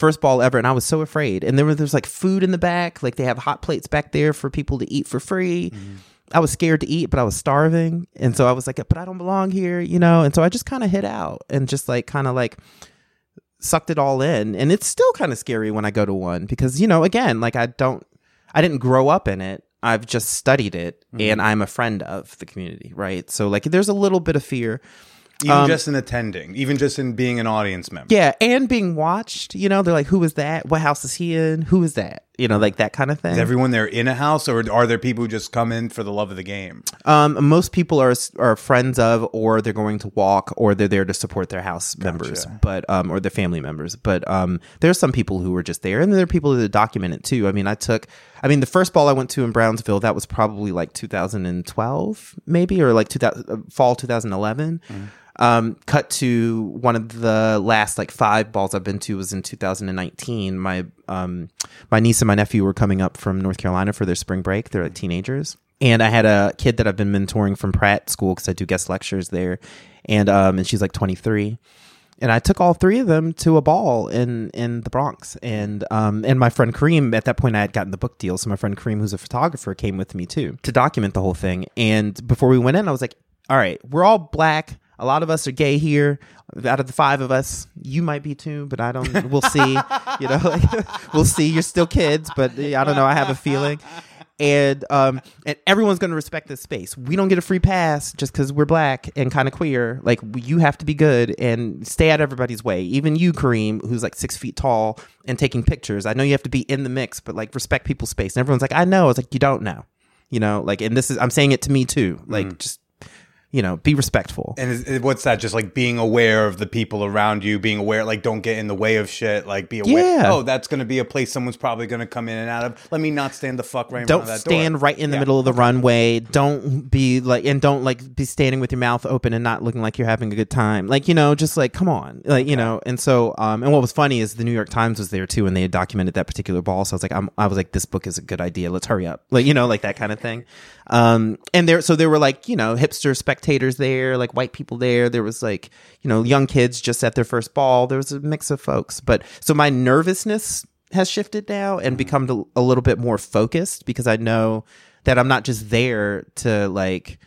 First ball ever, and I was so afraid. And there was there's like food in the back, like they have hot plates back there for people to eat for free. Mm-hmm. I was scared to eat, but I was starving, and so I was like, but I don't belong here, you know. And so I just kind of hid out and just like kind of like sucked it all in, and it's still kind of scary when I go to one because you know, again, like I don't, I didn't grow up in it. I've just studied it, mm-hmm. and I'm a friend of the community, right? So like, there's a little bit of fear. Even Um, just in attending, even just in being an audience member. Yeah, and being watched, you know, they're like, who is that? What house is he in? Who is that? You know, like that kind of thing. Is everyone there in a house, or are there people who just come in for the love of the game? Um, most people are are friends of, or they're going to walk, or they're there to support their house members, but um, or their family members. But um, are some people who are just there, and there are people that document it too. I mean, I took, I mean, the first ball I went to in Brownsville, that was probably like 2012, maybe, or like 2000, uh, fall 2011. Um, cut to one of the last like five balls I've been to was in 2019. My um, my niece and my nephew were coming up from North Carolina for their spring break. They're like teenagers, and I had a kid that I've been mentoring from Pratt School because I do guest lectures there, and um, and she's like 23. And I took all three of them to a ball in in the Bronx, and um and my friend Kareem at that point I had gotten the book deal, so my friend Kareem, who's a photographer, came with me too to document the whole thing. And before we went in, I was like, "All right, we're all black. A lot of us are gay here. Out of the five of us, you might be too, but I don't. We'll see. you know, like, [LAUGHS] we'll see. You're still kids, but I don't know. I have a feeling." and um and everyone's going to respect this space. We don't get a free pass just because we're black and kind of queer. Like you have to be good and stay out of everybody's way. Even you, Kareem, who's like six feet tall and taking pictures. I know you have to be in the mix, but like respect people's space. And everyone's like, I know. I was like, you don't know. You know, like, and this is I'm saying it to me too. Like, just you know, be respectful. And is, is- what's that? Just like being aware of the people around you, being aware, like don't get in the way of shit. Like be aware. Yeah. Oh, that's going to be a place someone's probably going to come in and out of. Let me not stand the fuck right in don't front of that stand door. right in the Yeah. middle of the runway don't be like and don't like be standing with your mouth open and not looking like you're having a good time like you know just like come on like you know and so um and what was funny is the new york times was there too and they had documented that particular ball so i was like I'm, i was like this book is a good idea let's hurry up like you know like that kind of thing um and there so there were like you know hipster spectators there like white people there. There was like you know young kids just at their first ball. There was a mix of folks. But so my nervousness has shifted now and become a- a little bit more focused because I know that I'm not just there to like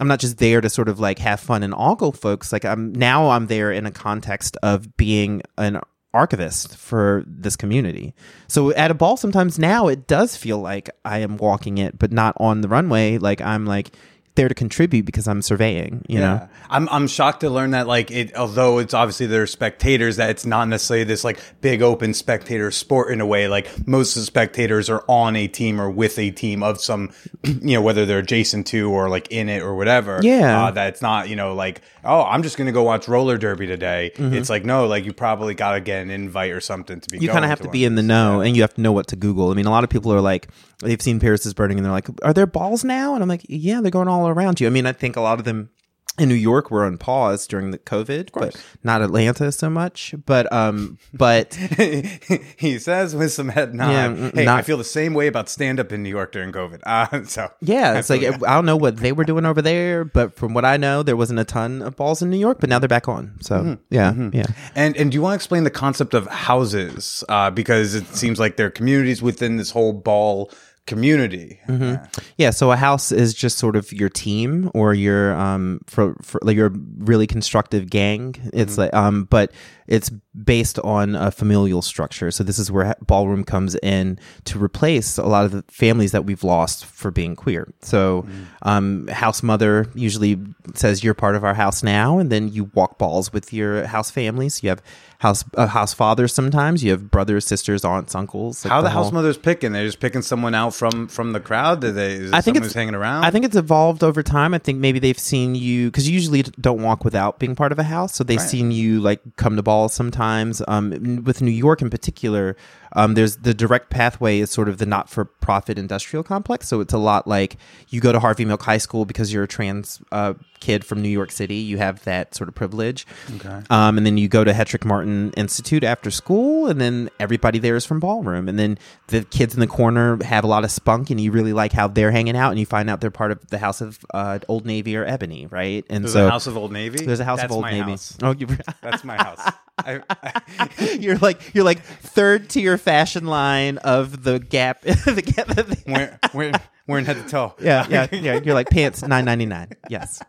I'm not just there to sort of like have fun and ogle folks. Like I'm now I'm there in a context of being an archivist for this community. So at a ball sometimes now it does feel like I am walking it but not on the runway like I'm like there to contribute because I'm surveying, you know. Yeah. I'm I'm shocked to learn that like it although it's obviously there's spectators that it's not necessarily this like big open spectator sport in a way like most of the spectators are on a team or with a team of some [CLEARS THROAT] you know whether they're adjacent to or like in it or whatever Yeah. uh, that it's not you know like oh I'm just gonna go watch roller derby today it's like no like you probably gotta get an invite or something to be Mm-hmm. you kind of have to be in the know and you have to know what to google i mean a lot of people are like they've seen paris is burning and they're like are there balls now and i'm like yeah they're going all around you i mean i think a lot of them in new york were on pause during the covid but not atlanta so much but um [LAUGHS] but [LAUGHS] he says with some head nod. Yeah, hey, not- I feel the same way about stand up in New York during COVID. Uh, [LAUGHS] so yeah it's like Absolutely. i don't know what they were doing over there but from what i know there wasn't a ton of balls in new york but now they're back on so Mm-hmm. yeah yeah And and do you want to explain the concept of houses? Uh, because it seems like there are communities within this whole ball community. Mm-hmm. Yeah, so a house is just sort of your team or your um for, for like your really constructive gang. It's Mm-hmm. like um but it's based on a familial structure. So this is where ballroom comes in to replace a lot of the families that we've lost for being queer. So Mm-hmm. um house mother usually says you're part of our house now and then you walk balls with your house families. You have house uh, house fathers sometimes. You have brothers, sisters, aunts, uncles. like How the whole- house mothers picking? They're just picking someone out from from the crowd. Do they? Is I think it's hanging around. I think it's evolved over time. I think maybe they've seen you because you usually don't walk without being part of a house, so they've seen you like come to balls sometimes. Um, with New York in particular, um, there's the direct pathway is sort of the not-for-profit industrial complex. So it's a lot like you go to Harvey Milk High School because you're a trans uh, kid from New York City. You have that sort of privilege. Okay. Um, and then you go to Hetrick Martin Institute after school, and then everybody there is from ballroom. And then the kids in the corner have a lot of spunk, and you really like how they're hanging out, and you find out they're part of the House of uh, Old Navy or Ebony, right? And There's so a House of Old Navy. there's a House That's of Old Navy. house. Oh, you, [LAUGHS] That's my house. I, I, [LAUGHS] you're like you're like third tier fashion line of the Gap. [LAUGHS] the Gap the- wearing, wearing, wearing head to toe. yeah, yeah, yeah. You're like pants nine ninety nine. Yes,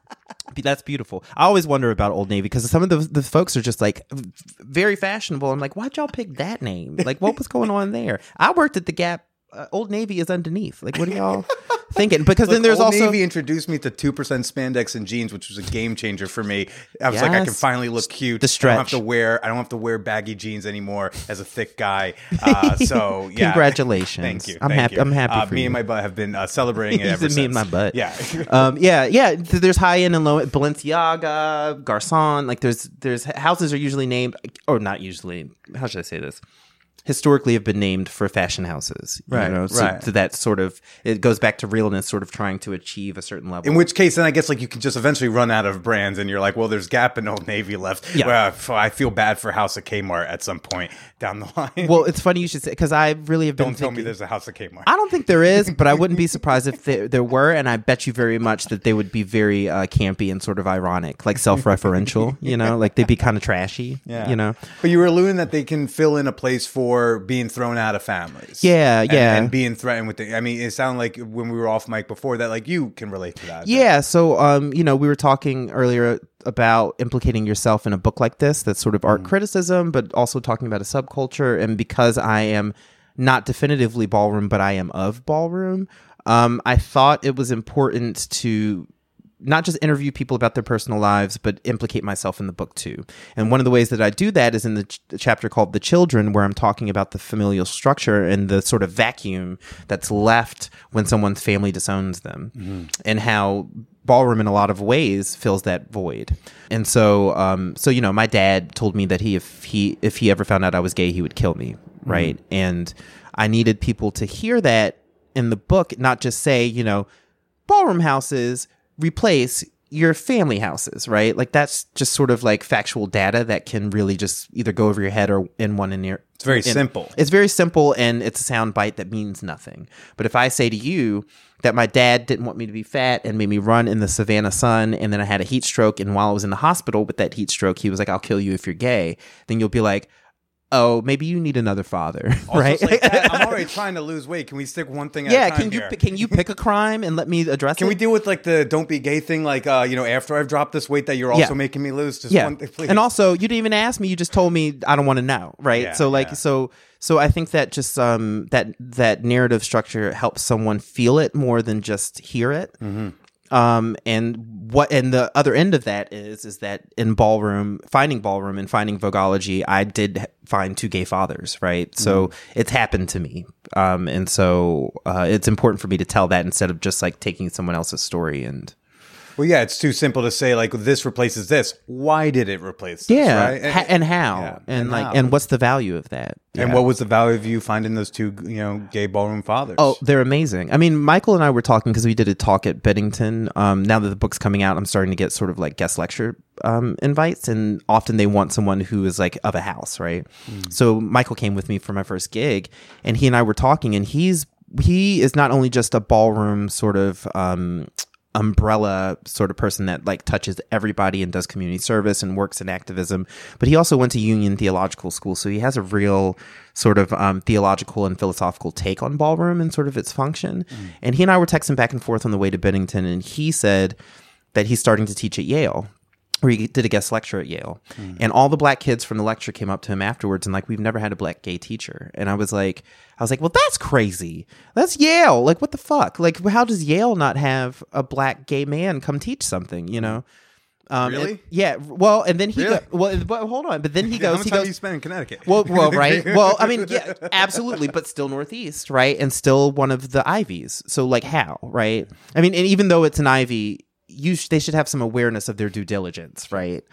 that's beautiful. I always wonder about Old Navy because some of the the folks are just like very fashionable. I'm like, why'd y'all pick that name? Like, what was going on there? I worked at the Gap. Uh, Old Navy is underneath. Like, what are y'all [LAUGHS] thinking? Because then there's Old also Navy introduced me to two percent spandex and jeans, which was a game changer for me. I was like, I can finally look cute. The stretch. I don't have to wear. I don't have to wear baggy jeans anymore as a thick guy. [LAUGHS] Uh, so yeah, Congratulations. Thank you. I'm thank happy- you. I'm happy Uh, for me you. and my butt have been uh, celebrating it [LAUGHS] ever me since. and my butt. Yeah. um, yeah, yeah. There's high end and low end. Balenciaga, Garcon. Like there's there's houses are usually named, or not usually. How should I say this? Historically, have been named for fashion houses. you Right, know? So, right. so that sort of it goes back to realness, sort of trying to achieve a certain level. In which case, then I guess like you can just eventually run out of brands, and you're like, well, there's Gap and Old Navy left. Yeah. Well, I feel bad for House of Kmart at some point down the line. well, it's funny you should say because I really have been. don't tell me there's a House of Kmart. I don't think there is, but I wouldn't be [LAUGHS] surprised if there, there were, and I bet you very much that they would be very uh, campy and sort of ironic, like self-referential. [LAUGHS] you know, like they'd be kind of trashy. Yeah. You know. But you were alluding that they can fill in a place for being thrown out of families. Yeah, And- yeah. And, being threatened with the I mean, it sounded like when we were off mic before that, like you can relate to that. Yeah, so um, you know, we were talking earlier about implicating yourself in a book like this that's sort of art criticism, but also talking about a subculture. And because I am not definitively ballroom, but I am of ballroom, um, I thought it was important to not just interview people about their personal lives, but implicate myself in the book too. And one of the ways that I do that is in the, ch- chapter called The Children, where I'm talking about the familial structure and the sort of vacuum that's left when someone's family disowns them, and how ballroom in a lot of ways fills that void. And so, um, so you know, my dad told me that he, if he, if he ever found out I was gay, he would kill me, right? And I needed people to hear that in the book, not just say, you know, ballroom houses replace your family houses, right? Like that's just sort of like factual data that can really just either go over your head or in one in your. It's very in- simple. It's very simple and it's a sound bite that means nothing. But if I say to you that my dad didn't want me to be fat and made me run in the Savannah sun and then I had a heat stroke and while I was in the hospital with that heat stroke, he was like, I'll kill you if you're gay, then you'll be like, oh, maybe you need another father, [LAUGHS] Also, right? it's like, "Dad, I'm already [LAUGHS] trying to lose weight. Can we stick one thing at yeah, a time can you here? can you pick a crime and let me address it? Can it? we deal with like the don't be gay thing? Like, uh, you know, after I've dropped this weight that you're also Yeah. making me lose. Just yeah one thing, please. and also you didn't even ask me you just told me i don't want to know right Yeah, so like yeah. so so i think that just um that that narrative structure helps someone feel it more than just hear it Mm-hmm. Um and what and the other end of that is is that in ballroom finding ballroom and finding vogology i did find two gay fathers right so Mm-hmm. it's happened to me um and so uh it's important for me to tell that instead of just like taking someone else's story and well, yeah, it's too simple to say like this replaces this. Why did it replace this? yeah right? ha- and how yeah, and, and like how. and what's the value of that And what was the value of you finding those two, you know, gay ballroom fathers? Oh, they're amazing. I mean, Michael and I were talking because we did a talk at Bennington. Um, now that the book's coming out, I'm starting to get sort of like guest lecture um, invites, and often they want someone who is like of a house, right? So Michael came with me for my first gig, and he and I were talking, and he's he is not only just a ballroom sort of um, umbrella sort of person that like touches everybody and does community service and works in activism. But he also went to union theological school so he has a real sort of um, theological and philosophical take on ballroom and sort of its function. And he and i were texting back and forth on the way to bennington and he said that he's starting to teach at yale where he did a guest lecture at Yale. And all the black kids from the lecture came up to him afterwards and like, we've never had a black gay teacher. And I was like, I was like, well, that's crazy. That's Yale. Like, what the fuck? Like, how does Yale not have a black gay man come teach something, you know? Um, Really? and- yeah. Well, and then he Really? go, well, but hold on. But then he [LAUGHS] How goes, much he goes, you spend in Connecticut? well, well, right. Well, I mean, yeah, [LAUGHS] absolutely, but still Northeast, right? And still one of the Ivies. So, like, how, right? I mean, and even though it's an Ivy, you sh- they should have some awareness of their due diligence, right?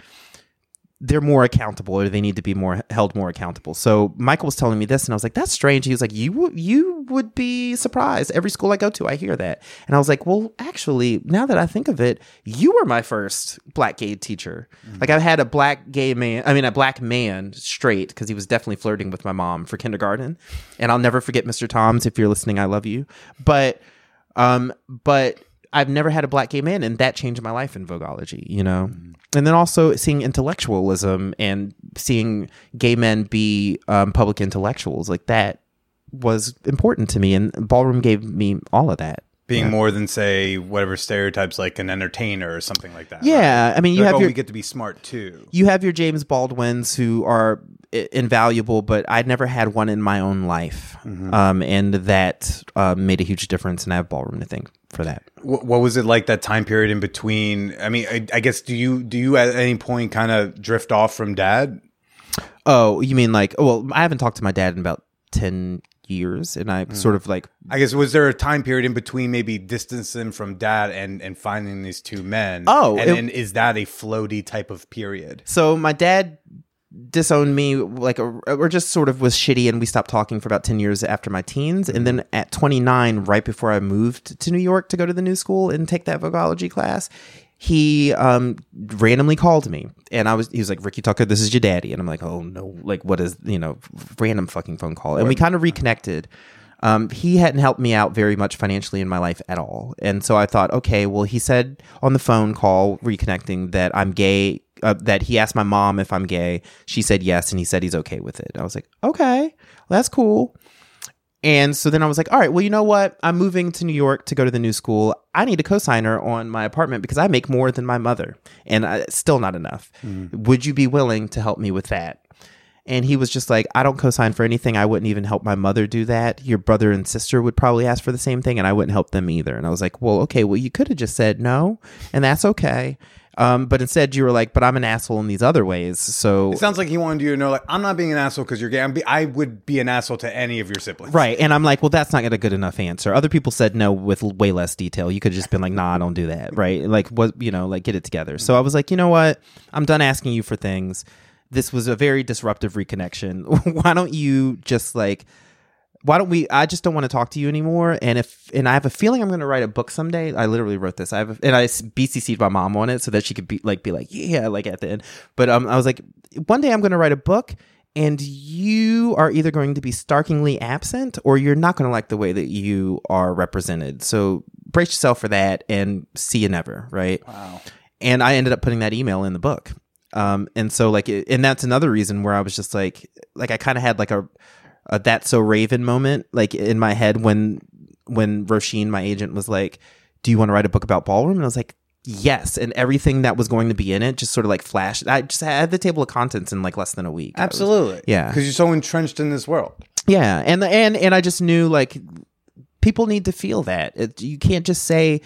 They're more accountable, or they need to be more held more accountable. So Michael was telling me this, and I was like, "That's strange." He was like, "You w- you would be surprised. Every school I go to, I hear that." And I was like, "Well, actually, now that I think of it, you were my first black gay teacher. Like I've had a black gay man, I mean, a black man straight because he was definitely flirting with my mom for kindergarten, and I'll never forget Mr. Tom's. If you're listening, I love you. But, um, but I've never had a black gay man, and that changed my life in Vogology. You know, and then also seeing intellectualism and seeing gay men be um, public intellectuals like that was important to me, and ballroom gave me all of that. Being more than say whatever stereotypes like an entertainer or something like that. Yeah, I mean, you Like, have oh, your we get to be smart too. you have your James Baldwins who are invaluable, but I'd never had one in my own life, um, and that uh, made a huge difference. And I have ballroom to thank for that. What, what was it like that time period in between? I mean, I, I guess do you do you at any point kind of drift off from dad? Oh, you mean like? Well, I haven't talked to my dad in about ten years, and I sort of like I guess was there a time period in between maybe distancing from dad and and finding these two men? Oh, and, it- and is that a floaty type of period? So my dad disowned me like a, or just sort of was shitty and we stopped talking for about 10 years after my teens. And then at 29 right before i moved to new york to go to the new school and take that vogology class he um randomly called me. And i was he was like ricky tucker this is your daddy. And i'm like oh no like what is you know random fucking phone call. And we kind of reconnected um, he hadn't helped me out very much financially in my life at all. And so I thought, okay, well, he said on the phone call, reconnecting, that I'm gay, uh, that he asked my mom if I'm gay. She said yes, and he said he's okay with it. I was like, okay, well, that's cool. And so then I was like, all right, well, you know what? I'm moving to New York to go to the new school. I need a cosigner on my apartment because I make more than my mother, and I, still not enough. Would you be willing to help me with that? And he was just like, I don't co-sign for anything. I wouldn't even help my mother do that. Your brother and sister would probably ask for the same thing, and I wouldn't help them either. And I was like, well, okay, well, you could have just said no, and that's okay. Um, but instead, you were like, but I'm an asshole in these other ways. So It sounds like he wanted you to know, like, I'm not being an asshole because you're gay. I'm be- I would be an asshole to any of your siblings. Right. And I'm like, well, that's not gonna a good enough answer. Other people said no with way less detail. You could have just been like, nah, I don't do that. Right. Like, what, you know, like get it together. So I was like, you know what? I'm done asking you for things. This was a very disruptive reconnection. [LAUGHS] Why don't you just like, why don't we? I just don't want to talk to you anymore. And if, and I have a feeling I'm going to write a book someday. I literally wrote this. I have, a, and I BCC'd my mom on it so that she could be like, be like, yeah, like at the end. But um, I was like, one day I'm going to write a book and you are either going to be starkingly absent or you're not going to like the way that you are represented. So brace yourself for that and see you never, right? Wow. And I ended up putting that email in the book. Um, and so like, it, and that's another reason where I was just like, like I kind of had like a, a that's so Raven moment, like in my head when, when Roisin, my agent, was like, "Do you want to write a book about ballroom?" And I was like, "Yes." And everything that was going to be in it just sort of like flashed. I just had the table of contents in like less than a week. I was- Absolutely. Yeah. Because you're so entrenched in this world. yeah, and and and I just knew like people need to feel that it, you can't just say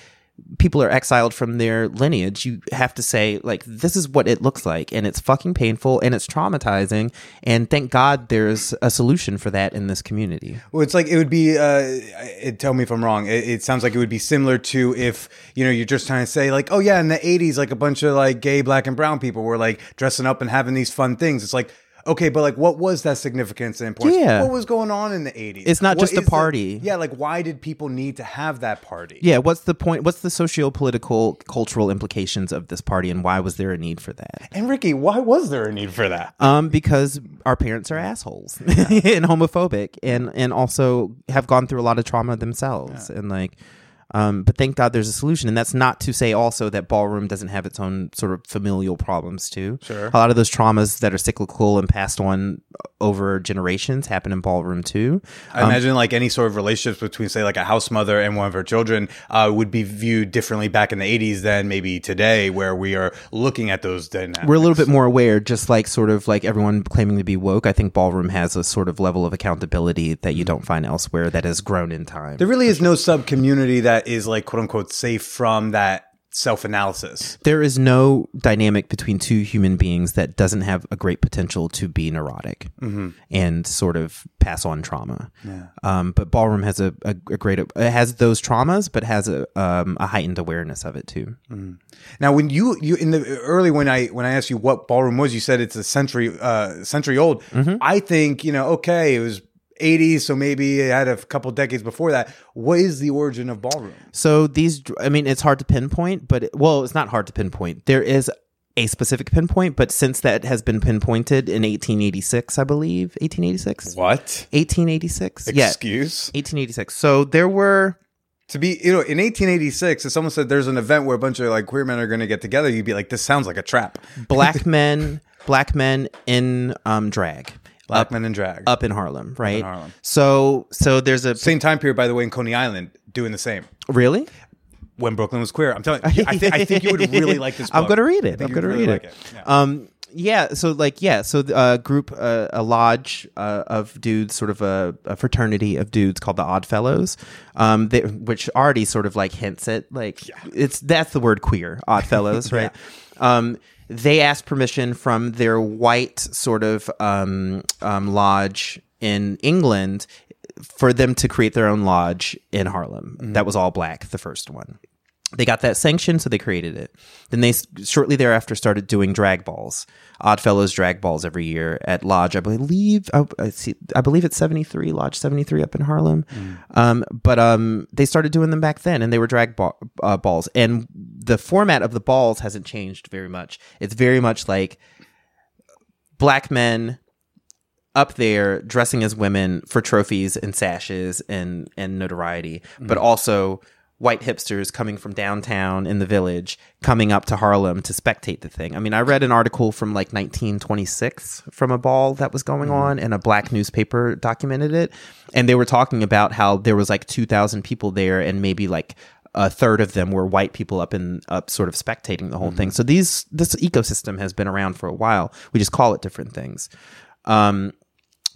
people are exiled from their lineage. You have to say like this is what it looks like, and it's fucking painful and it's traumatizing. And thank God there's a solution for that in this community. Well, it's like it would be. Uh, it, tell me if I'm wrong. It, it sounds like it would be similar to if you know you're just trying to say like, oh yeah, in the '80s, like a bunch of like gay, black, and brown people were like dressing up and having these fun things. It's like. Okay, but like, what was that significance and importance? Yeah. What was going on in the '80s? It's not What just a is the- party. yeah, like, why did people need to have that party? Yeah, what's the point? What's the socio-political, cultural implications of this party, and why was there a need for that? And Ricky, why was there a need for that? Um, because our parents are assholes [LAUGHS] and homophobic, and and also have gone through a lot of trauma themselves, and like. Um, but thank God there's a solution, and that's not to say also that ballroom doesn't have its own sort of familial problems too. Sure. a lot of those traumas that are cyclical and passed on over generations happen in ballroom too. I imagine like any sort of relationships between, say, like a house mother and one of her children uh, would be viewed differently back in the '80s than maybe today, where we are looking at those dynamics. we're a little bit more aware, just like sort of like everyone claiming to be woke. I think ballroom has a sort of level of accountability that you don't find elsewhere that has grown in time. There really is no sub community that is like quote unquote safe from that self analysis. there is no dynamic between two human beings that doesn't have a great potential to be neurotic and sort of pass on trauma. Um, but ballroom has a, a, a great it has those traumas, but has a um, a heightened awareness of it too. Now, when you you in the early when I when I asked you what ballroom was, you said it's a century uh century old. I think you know okay, it was. 80s, so maybe it had a couple decades before that. What is the origin of ballroom? So these, I mean, it's hard to pinpoint, but it, well, it's not hard to pinpoint. There is a specific pinpoint, but since that has been pinpointed in 1886, I believe, 1886, What? 1886, yeah, Excuse? 1886. So there were to be you know in 1886 if someone said there's an event where a bunch of like queer men are going to get together you'd be like this sounds like a trap black [LAUGHS] men, black men in um, drag. Black up, men in drag up in Harlem, right? Harlem. So, so there's a same time period by the way in coney island doing the same really. when brooklyn was queer i'm telling you i, think I think you would really like this [LAUGHS] book. I'm gonna read it. I'm gonna really read like it. Yeah. Um, yeah. So like, yeah. So a group, uh, a lodge uh, of dudes, sort of a, a fraternity of dudes called the Odd Fellows, um, they, which already sort of like hints at like it's that's the word queer, Odd Fellows, [LAUGHS] right? Um, they asked permission from their white sort of um, um, lodge in England for them to create their own lodge in Harlem. That was all black, the first one they got that sanction, so they created it. Then they shortly thereafter started doing drag balls, Oddfellows drag balls every year at Lodge. I believe I, I see, I believe it's seventy three Lodge seventy three up in Harlem. Um, but um, they started doing them back then, and they were drag ball, uh, balls. And the format of the balls hasn't changed very much. It's very much like black men up there dressing as women for trophies and sashes and and notoriety, but also white hipsters coming from downtown in the village coming up to Harlem to spectate the thing. I mean, I read an article from like 1926 from a ball that was going on and a black newspaper documented it and they were talking about how there was like 2000 people there and maybe like a third of them were white people up in up sort of spectating the whole thing. So these this ecosystem has been around for a while. We just call it different things. Um,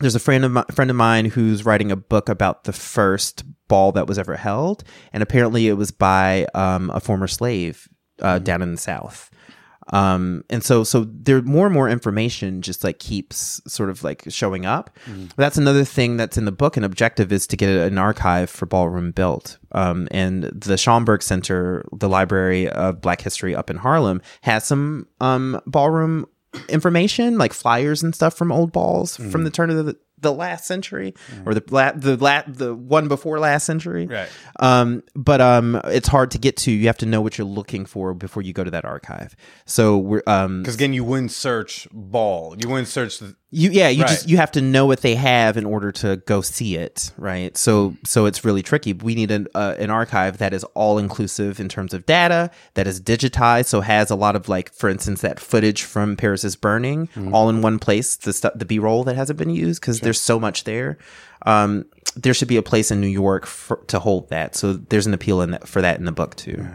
there's a friend of my, friend of mine who's writing a book about the first ball that was ever held, and apparently it was by um, a former slave uh, down in the South. Um, and so, so there more and more information just like keeps sort of like showing up. That's another thing that's in the book. An objective is to get an archive for ballroom built. Um, and the Schomburg Center, the Library of Black History up in Harlem, has some um, ballroom information, like flyers and stuff from old balls from the turn of the, the last century or the la- the la- the one before last century. Right. Um, but um, it's hard to get to. You have to know what you're looking for before you go to that archive. So we're um, Because again, you wouldn't search ball. You wouldn't search the. You yeah you Right. just you have to know what they have in order to go see it right? So so it's really tricky. We need an uh, an archive that is all inclusive in terms of data that is digitized so has a lot of like for instance that footage from Paris is burning all in one place the stuff the b-roll that hasn't been used because there's so much there. Um there should be a place in New York for, to hold that so there's an appeal in that, for that in the book too.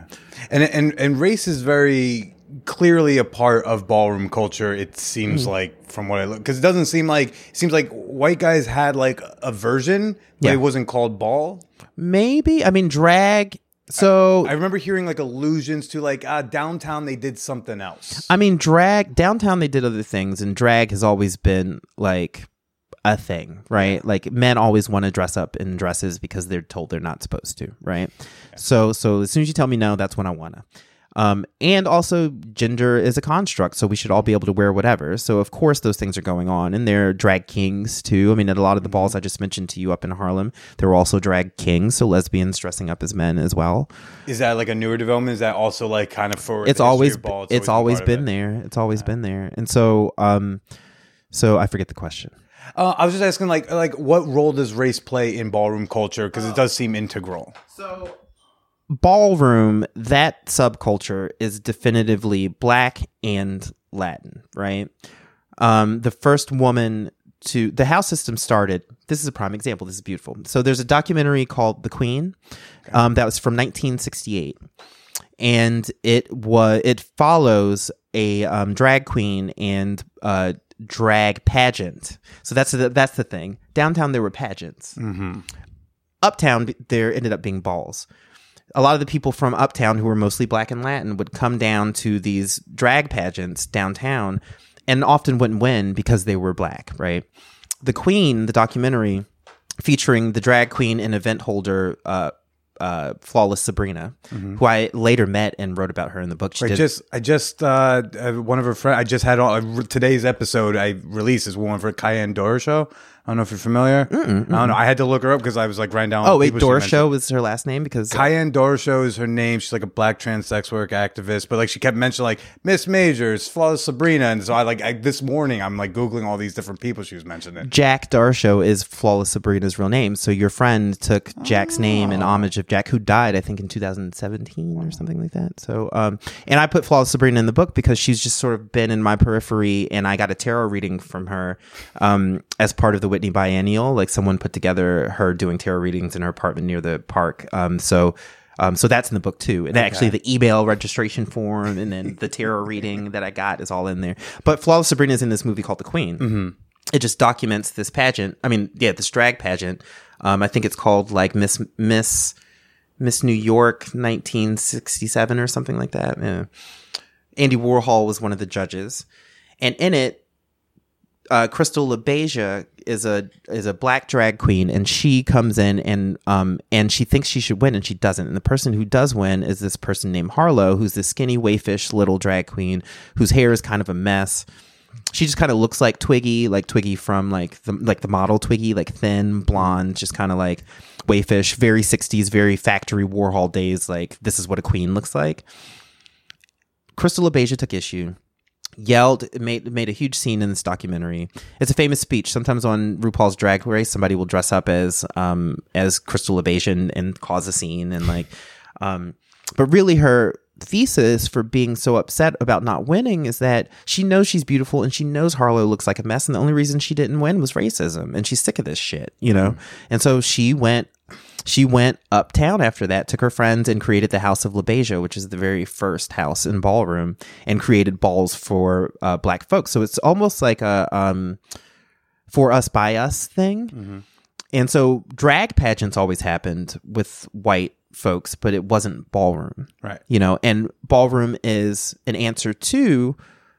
And and and race is very clearly a part of ballroom culture. It seems Hmm. like from what I look, because it doesn't seem like it seems like white guys had like a version, but Yeah. it wasn't called ball. maybe I mean drag so I remember hearing like allusions to like uh, downtown they did something else. I mean, drag downtown. They did other things, and drag has always been like a thing, right? Like men always want to dress up in dresses because they're told they're not supposed to, right? So, so as soon as you tell me no, that's when I wanna. Um, and also, gender is a construct, so we should all be able to wear whatever. So, of course, those things are going on, and there are drag kings too. I mean, at a lot of the balls I just mentioned to you up in Harlem, there were also drag kings, so lesbians dressing up as men as well. Is that like a newer development? Is that also like kind of for it's always ball? it's always part of been it? there it's always been there and so um so i forget the question Uh, I was just asking like like what role does race play in ballroom culture because it does seem integral. so ballroom that subculture is definitively black and latin right um the first woman to the house system started this is a prime example this is beautiful so there's a documentary called the queen um that was from 1968 and it was it follows a um, drag queen and uh, drag pageant. So that's the, that's the thing. Downtown there were pageants. Uptown there ended up being balls. A lot of the people from uptown who were mostly black and Latin would come down to these drag pageants downtown and often wouldn't win because they were black, right? The Queen, the documentary featuring the drag queen and event holder uh, uh, Flawless Sabrina, who I later met and wrote about her in the book. She I did, just, I just, uh, uh, one of her friends, I just had all, uh, today's episode I released is one for Cayenne Doroshow I don't know if you're familiar. I don't know. I had to look her up because I was like writing down. Oh wait, people she mentioned. Doroshow was her last name because Cayenne Doroshow is her name. She's like a black trans sex work activist, but like she kept mentioning like Miss Majors, Flawless Sabrina, and so I like I, this morning I'm like googling all these different people she was mentioning. Jack Doroshow is Flawless Sabrina's real name. So your friend took Jack's name in homage of Jack, who died, I think, in 2017 or something like that. So, um, and I put Flawless Sabrina in the book because she's just sort of been in my periphery, and I got a tarot reading from her um, as part of the Whitney Biennial. Like someone put together her doing tarot readings in her apartment near the park. Um, so. Um, so that's in the book too, and actually the email registration form, and then the tarot reading that I got is all in there. But Flawless Sabrina is in this movie called The Queen it just documents this pageant. I mean, yeah, this drag pageant. Um, I think it's called like Miss Miss Miss New York 1967 or something like that. Yeah. Andy Warhol was one of the judges, and in it, uh, Crystal LaBeija is a is a black drag queen, and she comes in and um and she thinks she should win, and she doesn't. And the person who does win is this person named Harlow, who's this skinny, wayfish little drag queen whose hair is kind of a mess she just kind of looks like Twiggy, like Twiggy from like the like the model Twiggy, like thin, blonde, just kind of like wayfish, very '60s, very factory Warhol days. Like this is what a queen looks like. Crystal LaBeija took issue, yelled, made made a huge scene in this documentary. It's a famous speech. Sometimes on RuPaul's Drag Race, somebody will dress up as um as Crystal LaBeija and, and cause a scene and like, um, but really her thesis for being so upset about not winning is that she knows she's beautiful and she knows Harlow looks like a mess and the only reason she didn't win was racism and she's sick of this shit, you know? And so she went she went uptown after that, took her friends and created the House of LaBeija, which is the very first house in ballroom, and created balls for uh, black folks. So it's almost like a um, for us by us thing. And so drag pageants always happened with white folks, but it wasn't ballroom. Right. You know, and ballroom is an answer to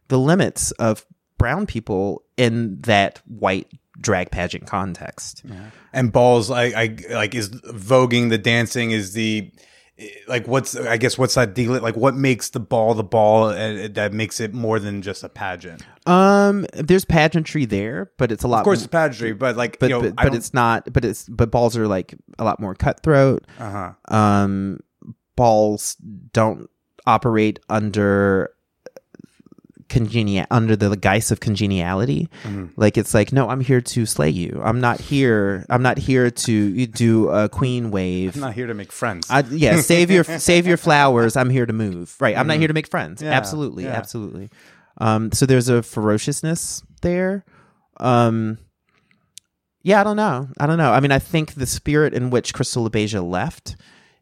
the limits of brown people in that white drag pageant context. And balls, I, I like is voguing the dancing is the like what's I guess what's that deal like what makes the ball the ball and that makes it more than just a pageant. Um, there's pageantry there, but it's a lot. Of course, it's pageantry, but like but you know, but, but it's not. But it's but balls are like a lot more cutthroat. uh-huh. Um, balls don't operate under congenia under the guise of congeniality Mm-hmm. like it's like no i'm here to slay you i'm not here i'm not here to do a queen wave I'm not here to make friends. I, yeah, [LAUGHS] save your save your flowers. I'm here to move. Right. I'm not here to make friends. Mm-hmm. Yeah, absolutely, yeah. absolutely. Um, so there's a ferociousness there. Um, yeah, I don't know. I don't know. I mean, I think the spirit in which Crystal LaBeija left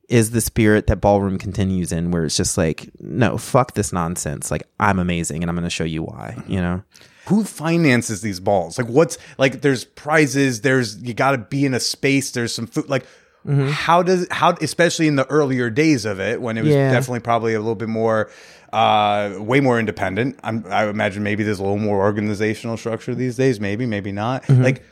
is the spirit that ballroom continues in, where it's just like, no, fuck this nonsense. Like, I'm amazing, and I'm going to show you why. You know. who finances these balls? Like what's like there's prizes, there's you got to be in a space, there's some food like Mm-hmm. how does how especially in the earlier days of it when it was Yeah. definitely probably a little bit more uh way more independent. I'm, I imagine maybe there's a little more organizational structure these days, maybe maybe not. Mm-hmm. Like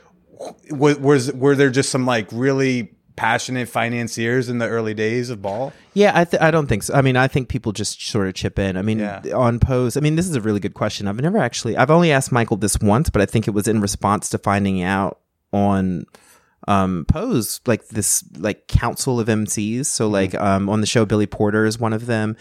was, was were there just some like really passionate financiers in the early days of ball? Yeah, I, th- I don't think so. I mean, I think people just sort of chip in. I mean, Yeah. on pose. I mean, this is a really good question. I've never actually. I've only asked Michael this once, but I think it was in response to finding out on um pose like this like council of MCs. So like um on the show, Billy Porter is one of them.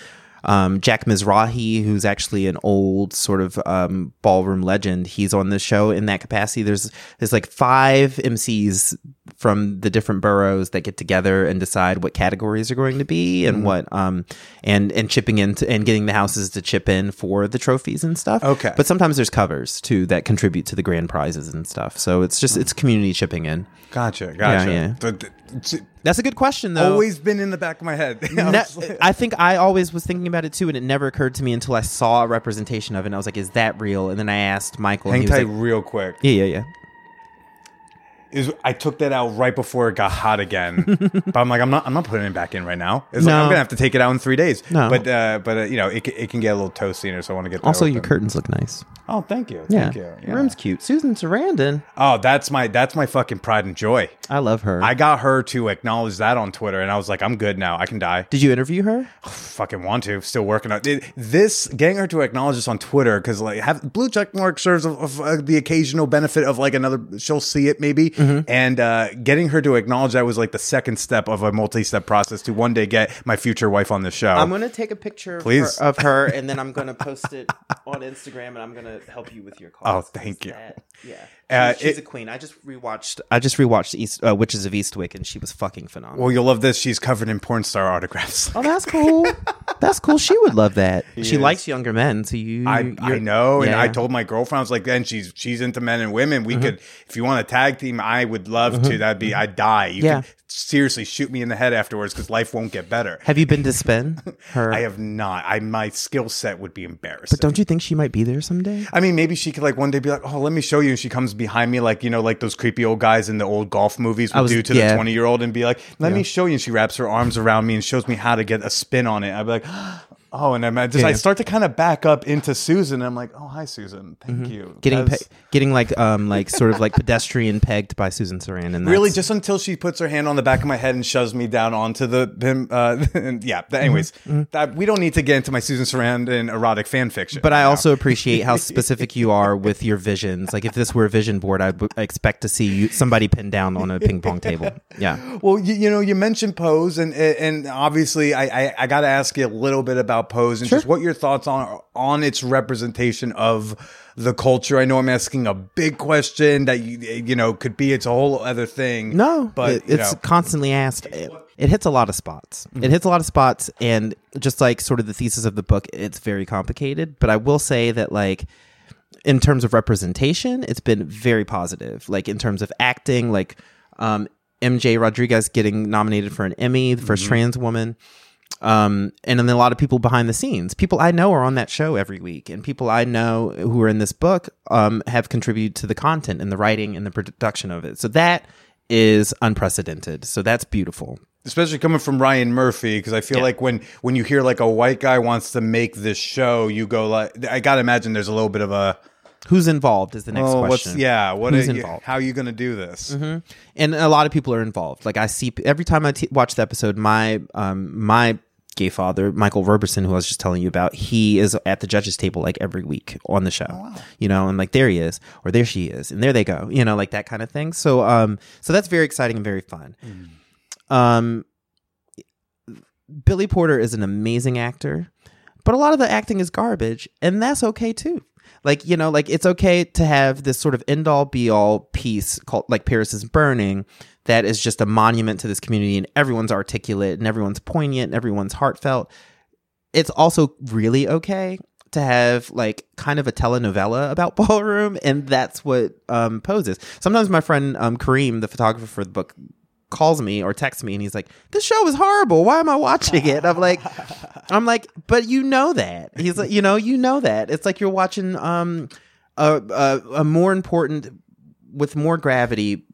Um, Jack Mizrahi, who's actually an old sort of um, ballroom legend, he's on the show in that capacity. There's there's like five MCs from the different boroughs that get together and decide what categories are going to be and what um and and chipping into and getting the houses to chip in for the trophies and stuff. Okay. but sometimes there's covers too that contribute to the grand prizes and stuff. So it's just it's community chipping in. Gotcha, gotcha. yeah. But it's That's a good question though. always been in the back of my head. [LAUGHS] I Ne- I think I always was thinking about it too, and it never occurred to me until I saw a representation of it. And I was like, "Is that real?" And then I asked Michael. Hang and he was tight like, real quick. yeah, yeah, yeah. Is I took that out right before it got hot again. [LAUGHS] but I'm like, I'm not, I'm not putting it back in right now. It's like I'm gonna have to take it out in three days. No. but uh, but uh, you know, it, it can get a little toasty in there, so I want to get that Also, your curtains look nice. Oh, thank you, Yeah. thank you. Yeah. Room's cute. Susan Sarandon. Oh, that's my that's my fucking pride and joy. I love her. I got her to acknowledge that on Twitter, and I was like, I'm good now. I can die. Did you interview her? [SIGHS] fucking want to. Still working on it. This getting her to acknowledge this on Twitter because like have blue check mark serves of, of uh, the occasional benefit of like another. She'll see it maybe, Mm-hmm. and uh, getting her to acknowledge that was like the second step of a multi-step process to one day get my future wife on the show. I'm gonna take a picture of her, Please. of her, and then I'm gonna [LAUGHS] post it on Instagram, and I'm gonna help you with your cause. Oh, thank you. That- yeah, Uh, she's, she's it- a queen. I just rewatched. I just rewatched East uh, Witches of Eastwick, and she was fucking phenomenal. well, you'll love this. She's covered in porn star autographs. oh, that's cool. [LAUGHS] that's cool. She would love that. She is. likes younger men, so you. I, I know, and. I told my girlfriend I was like, "Then she's she's into men and women. We could, if you want a tag team, I would love to. That'd be I'd die. You Yeah. could seriously shoot me in the head afterwards because life won't get better. Have you been to Spin? [LAUGHS] Her. I have not. I my skill set would be embarrassing. but don't you think she might be there someday? I mean, maybe she could like one day be like, "Oh, let me show you," and she comes behind me, like you know, like those creepy old guys in the old golf movies would was- do to yeah. the twenty year old, and be like, "Let me show you." And she wraps her arms around me and shows me how to get a spin on it. I'd be like, "Oh," and I'm I just I start to kind of back up into Susan. I'm like, "Oh, hi, Susan. Thank you." Mm-hmm. Getting pe- getting like um like sort of like pedestrian pegged by Susan Sarandon. Really, just until she puts her hand on the back of my head and shoves me down onto the him. Uh, and [LAUGHS] yeah. Anyways, Mm-hmm. that, we don't need to get into my Susan Sarandon erotic fan fiction. But I now. also appreciate how [LAUGHS] specific you are with your visions. Like if this were a vision board, I'd b- expect to see you somebody pinned down on a ping pong table. Yeah. Well, you, you know, you mentioned Pose, and and obviously, I I, I got to ask you a little bit about Pose and just what your thoughts on on its representation of the culture. I know I'm asking a big question that you you know could be its a whole other thing. No, but it- it's know. constantly asked. It, it hits a lot of spots. It hits a lot of spots, and just like sort of the thesis of the book, it's very complicated. But I will say that like in terms of representation, it's been very positive. Like in terms of acting, like um, MJ Rodriguez getting nominated for an Emmy, the 1st trans woman. Um, and then a lot of people behind the scenes, people I know are on that show every week, and people I know who are in this book um, have contributed to the content and the writing and the production of it. So that is unprecedented. So that's beautiful. especially coming from Ryan Murphy, because I feel like when when you hear like a white guy wants to make this show, you go like, I gotta imagine there's a little bit of a Who's involved is the next oh, what's question. yeah, what Who's you, involved? how are you gonna do this? and a lot of people are involved. Like I see every time I t- watch the episode, my um my gay father, Michael Roberson, who I was just telling you about, he is at the judges table like every week on the show. You know, and like there he is, or there she is, and there they go. You know, like that kind of thing. So um, so that's very exciting and very fun. Um, Billy Porter is an amazing actor, but a lot of the acting is garbage, and that's okay too. Like, you know, like it's okay to have this sort of end all be all piece called like Paris is Burning that is just a monument to this community and everyone's articulate and everyone's poignant and everyone's heartfelt. It's also really okay to have like kind of a telenovela about [LAUGHS] ballroom and that's what um poses. Sometimes my friend um Kareem, the photographer for the book, calls me or texts me and he's like, "This show is horrible. Why am I watching it?" I'm like, [LAUGHS] I'm like, but you know that. He's like, you know, you know that. It's like you're watching um a a, a more important with more gravity,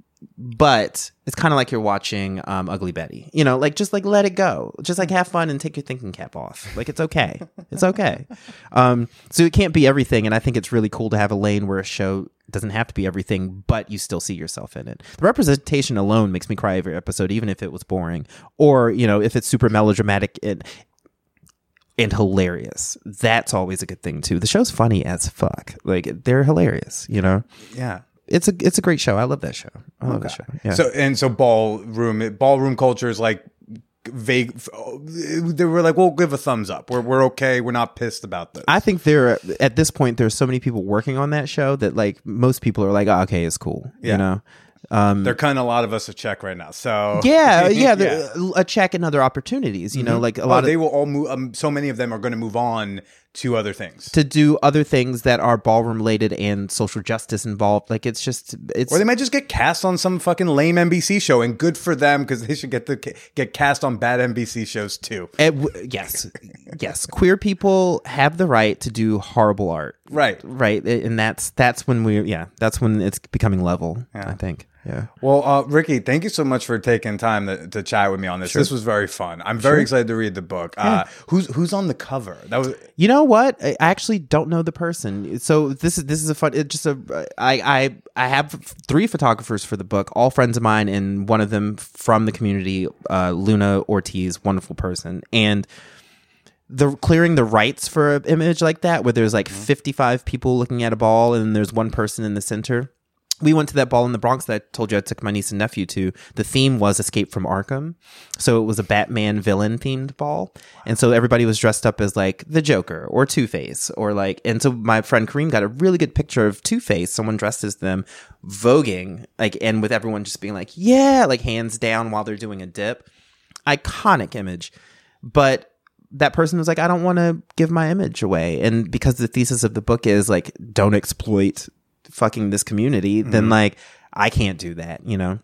but it's kind of like you're watching um Ugly Betty. You know, like just like let it go. Just like have fun and take your thinking cap off. Like it's okay. It's okay. [LAUGHS] Um so it can't be everything and I think it's really cool to have a lane where a show doesn't have to be everything, but you still see yourself in it. The representation alone makes me cry every episode, even if it was boring, or you know, if it's super melodramatic and and hilarious. That's always a good thing too. The show's funny as fuck. Like they're hilarious. You know, Yeah. It's a it's a great show. I love that show. I love that show. Yeah. So and so ballroom ballroom culture is like vague. They were like, we'll give a thumbs up. We're we're okay. We're not pissed about this. I think there at this point there's so many people working on that show that like most people are like, oh, okay, it's cool. Yeah. You know. Um, They're cutting a lot of us a check right now. So [LAUGHS] yeah, [LAUGHS] yeah, the- a check and other opportunities. You know, like a Oh, lot they of will all move. Um, so many of them are going to move on to other things. to do other things that are ballroom related and social justice involved. Like it's just it's Or they might just get cast on some fucking lame NBC show, and good for them because they should get to get cast on bad NBC shows too. it w- yes yes queer people have the right to do horrible art Right. right and that's that's when we yeah that's when it's becoming level I think yeah Well, uh, Ricky, thank you so much for taking time to, to chat with me on this. This was very fun. I'm very excited to read the book. Uh, who's who's on the cover? That was You know what? I actually don't know the person. So this is this is a fun. It's just a. I I I have three photographers for the book, all friends of mine, and one of them from the community, uh, Luna Ortiz, wonderful person, and the clearing the rights for an image like that, where there's like 55 people looking at a ball and there's one person in the center. We went to that ball in the Bronx that I told you I took my niece and nephew to. The theme was Escape from Arkham. So it was a Batman villain themed ball. And so everybody was dressed up as like the Joker or Two Face or like, and so my friend Kareem got a really good picture of Two Face, someone dressed as them, voguing, like, and with everyone just being like, yeah, like hands down while they're doing a dip. Iconic image. But that person was like, I don't want to give my image away. And because the thesis of the book is like, don't exploit fucking this community, then like, I can't do that, you know?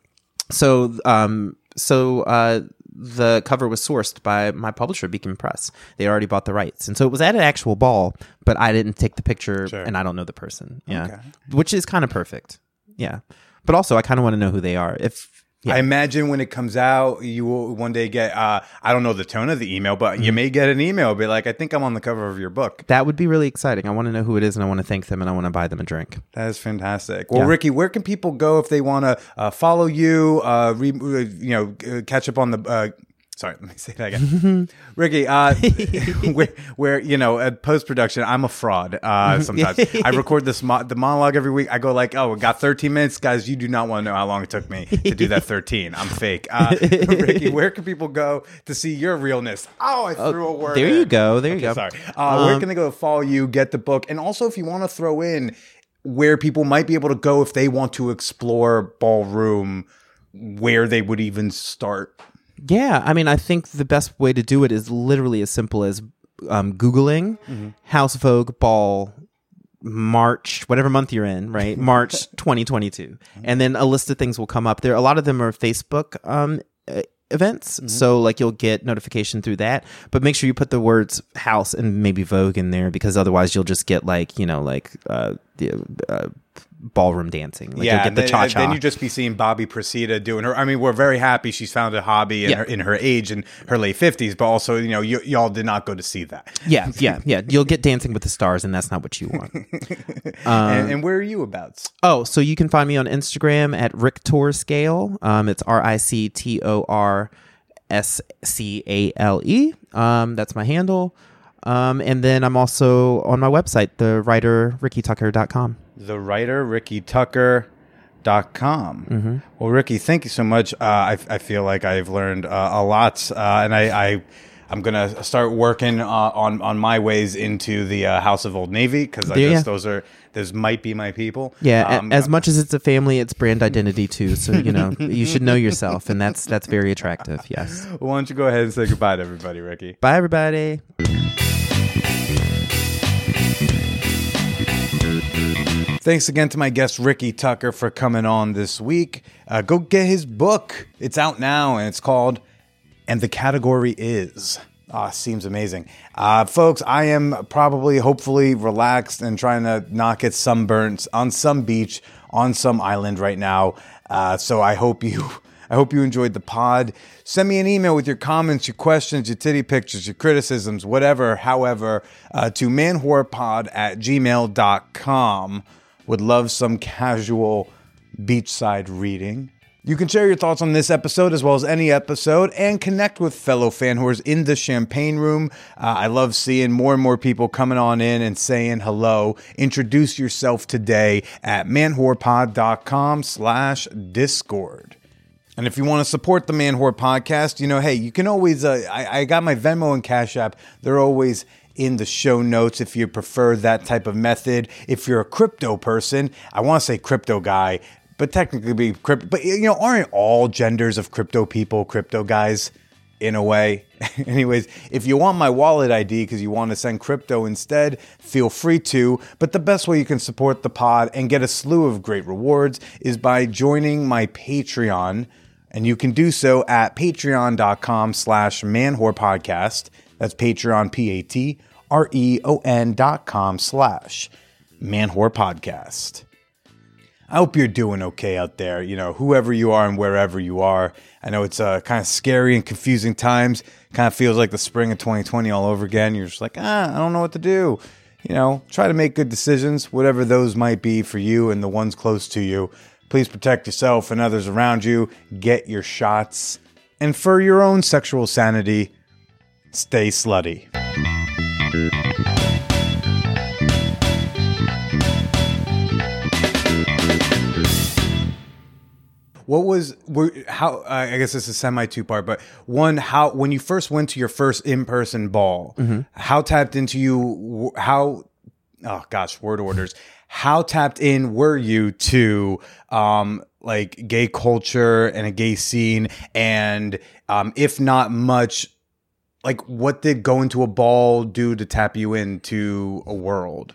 So, um, so, uh, the cover was sourced by my publisher, Beacon Press. They already bought the rights. And so it was at an actual ball, but I didn't take the picture and I don't know the person. Yeah. Which is kind of perfect. Yeah. But also, I kind of want to know who they are. If, yeah. I imagine when it comes out, you will one day get. Uh, I don't know the tone of the email, but Mm-hmm. you may get an email be like, "I think I'm on the cover of your book." that would be really exciting. I want to know who it is and I want to thank them and I want to buy them a drink. That is fantastic. Well, Yeah. Ricky, where can people go if they want to uh, follow you? Uh, re- uh, you know, uh, catch up on the. Sorry, [LAUGHS] let me say that again. Ricky, uh, [LAUGHS] where, where you know, at post production, I'm a fraud. Uh, sometimes [LAUGHS] I record this mo- the monologue every week. I go like, "Oh, we got 13 minutes, guys. You do not want to know how long it took me to do that 13. I'm fake." Uh, Ricky, where can people go to see your realness? Oh, I threw a word. there in. you go. There you go. Sorry. Uh, where can they go to follow you, get the book, and also if you want to throw in where people might be able to go if they want to explore ballroom, where they would even start. Yeah, I mean, I think the best way to do it is literally as simple as um, Googling House Vogue Ball March, whatever month you're in, right? [LAUGHS] March 2022. And then a list of things will come up. There, a lot of them are Facebook um, events. So, like, you'll get notification through that. But make sure you put the words house and maybe Vogue in there because otherwise you'll just get, like, you know, like, uh, the, uh, ballroom dancing. Like, you'll get the cha cha. then you just be seeing Bobby Procida doing her. I mean, we're very happy she's found a hobby in, Yeah. her, in her age and her late fifties, but also, you know, y- y'all did not go to see that. yeah, yeah, yeah. You'll get Dancing with the Stars, and that's not what you want. [LAUGHS] and, and where are you about? Oh, so you can find me on Instagram at Rictor Scale. Um, it's R I C T O R S C A L E. Um, that's my handle. Um, and then I'm also on my website, the writer rickytucker.com. the writer ricky tucker dot com. Mm-hmm. Well, Ricky, thank you so much. Uh, I, I feel like I've learned uh, a lot, uh, and I, I I'm gonna start working uh, on on my ways into the uh, House of Old Navy because I Yeah, yeah. those are those might be my people. Yeah, Um, as much as it's a family, it's brand identity too. So you know you should know yourself, and that's that's very attractive. Yes. [LAUGHS] Why don't you go ahead and say goodbye to everybody, Ricky? Bye, everybody. Thanks again to my guest Ricky Tucker for coming on this week. Uh, go get his book. It's out now and it's called And the Category Is. Ah, seems amazing. Uh, folks, I am probably, hopefully, relaxed and trying to not get sunburnt on some beach on some island right now. Uh, so I hope you. [LAUGHS] I hope you enjoyed the pod. Send me an email with your comments, your questions, your titty pictures, your criticisms, whatever, however, uh, to manwhorepod at gmail.com. Would love some casual beachside reading. You can share your thoughts on this episode as well as any episode and connect with fellow fan whores in the champagne room. Uh, I love seeing more and more people coming on in and saying hello. Introduce yourself today at manwhorepod.com slash discord. And if you want to support the Man Whore podcast, you know, hey, you can always, uh, I, I got my Venmo and Cash App. They're always in the show notes if you prefer that type of method. If you're a crypto person, I want to say crypto guy, but technically be crypto. But, you know, aren't all genders of crypto people crypto guys in a way? [LAUGHS] Anyways, if you want my wallet ID because you want to send crypto instead, feel free to. But the best way you can support the pod and get a slew of great rewards is by joining my Patreon. And you can do so at patreon.com slash manwhore podcast. That's Patreon, P-A-T R-E-O-N dot com slash manwhore podcast. I hope you're doing okay out there, you know, whoever you are and wherever you are. I know it's uh, kind of scary and confusing times. Kind of feels like the spring of 2020 all over again. You're just like, ah, I don't know what to do. You know, try to make good decisions, whatever those might be for you and the ones close to you. Please protect yourself and others around you. Get your shots. And for your own sexual sanity, stay slutty. What was were, how? I guess this is semi two part, but one how when you first went to your first in person ball, how tapped into you? How oh gosh, word orders. How tapped in were you to um like gay culture and a gay scene, and um if not much, like what did going to a ball do to tap you into a world?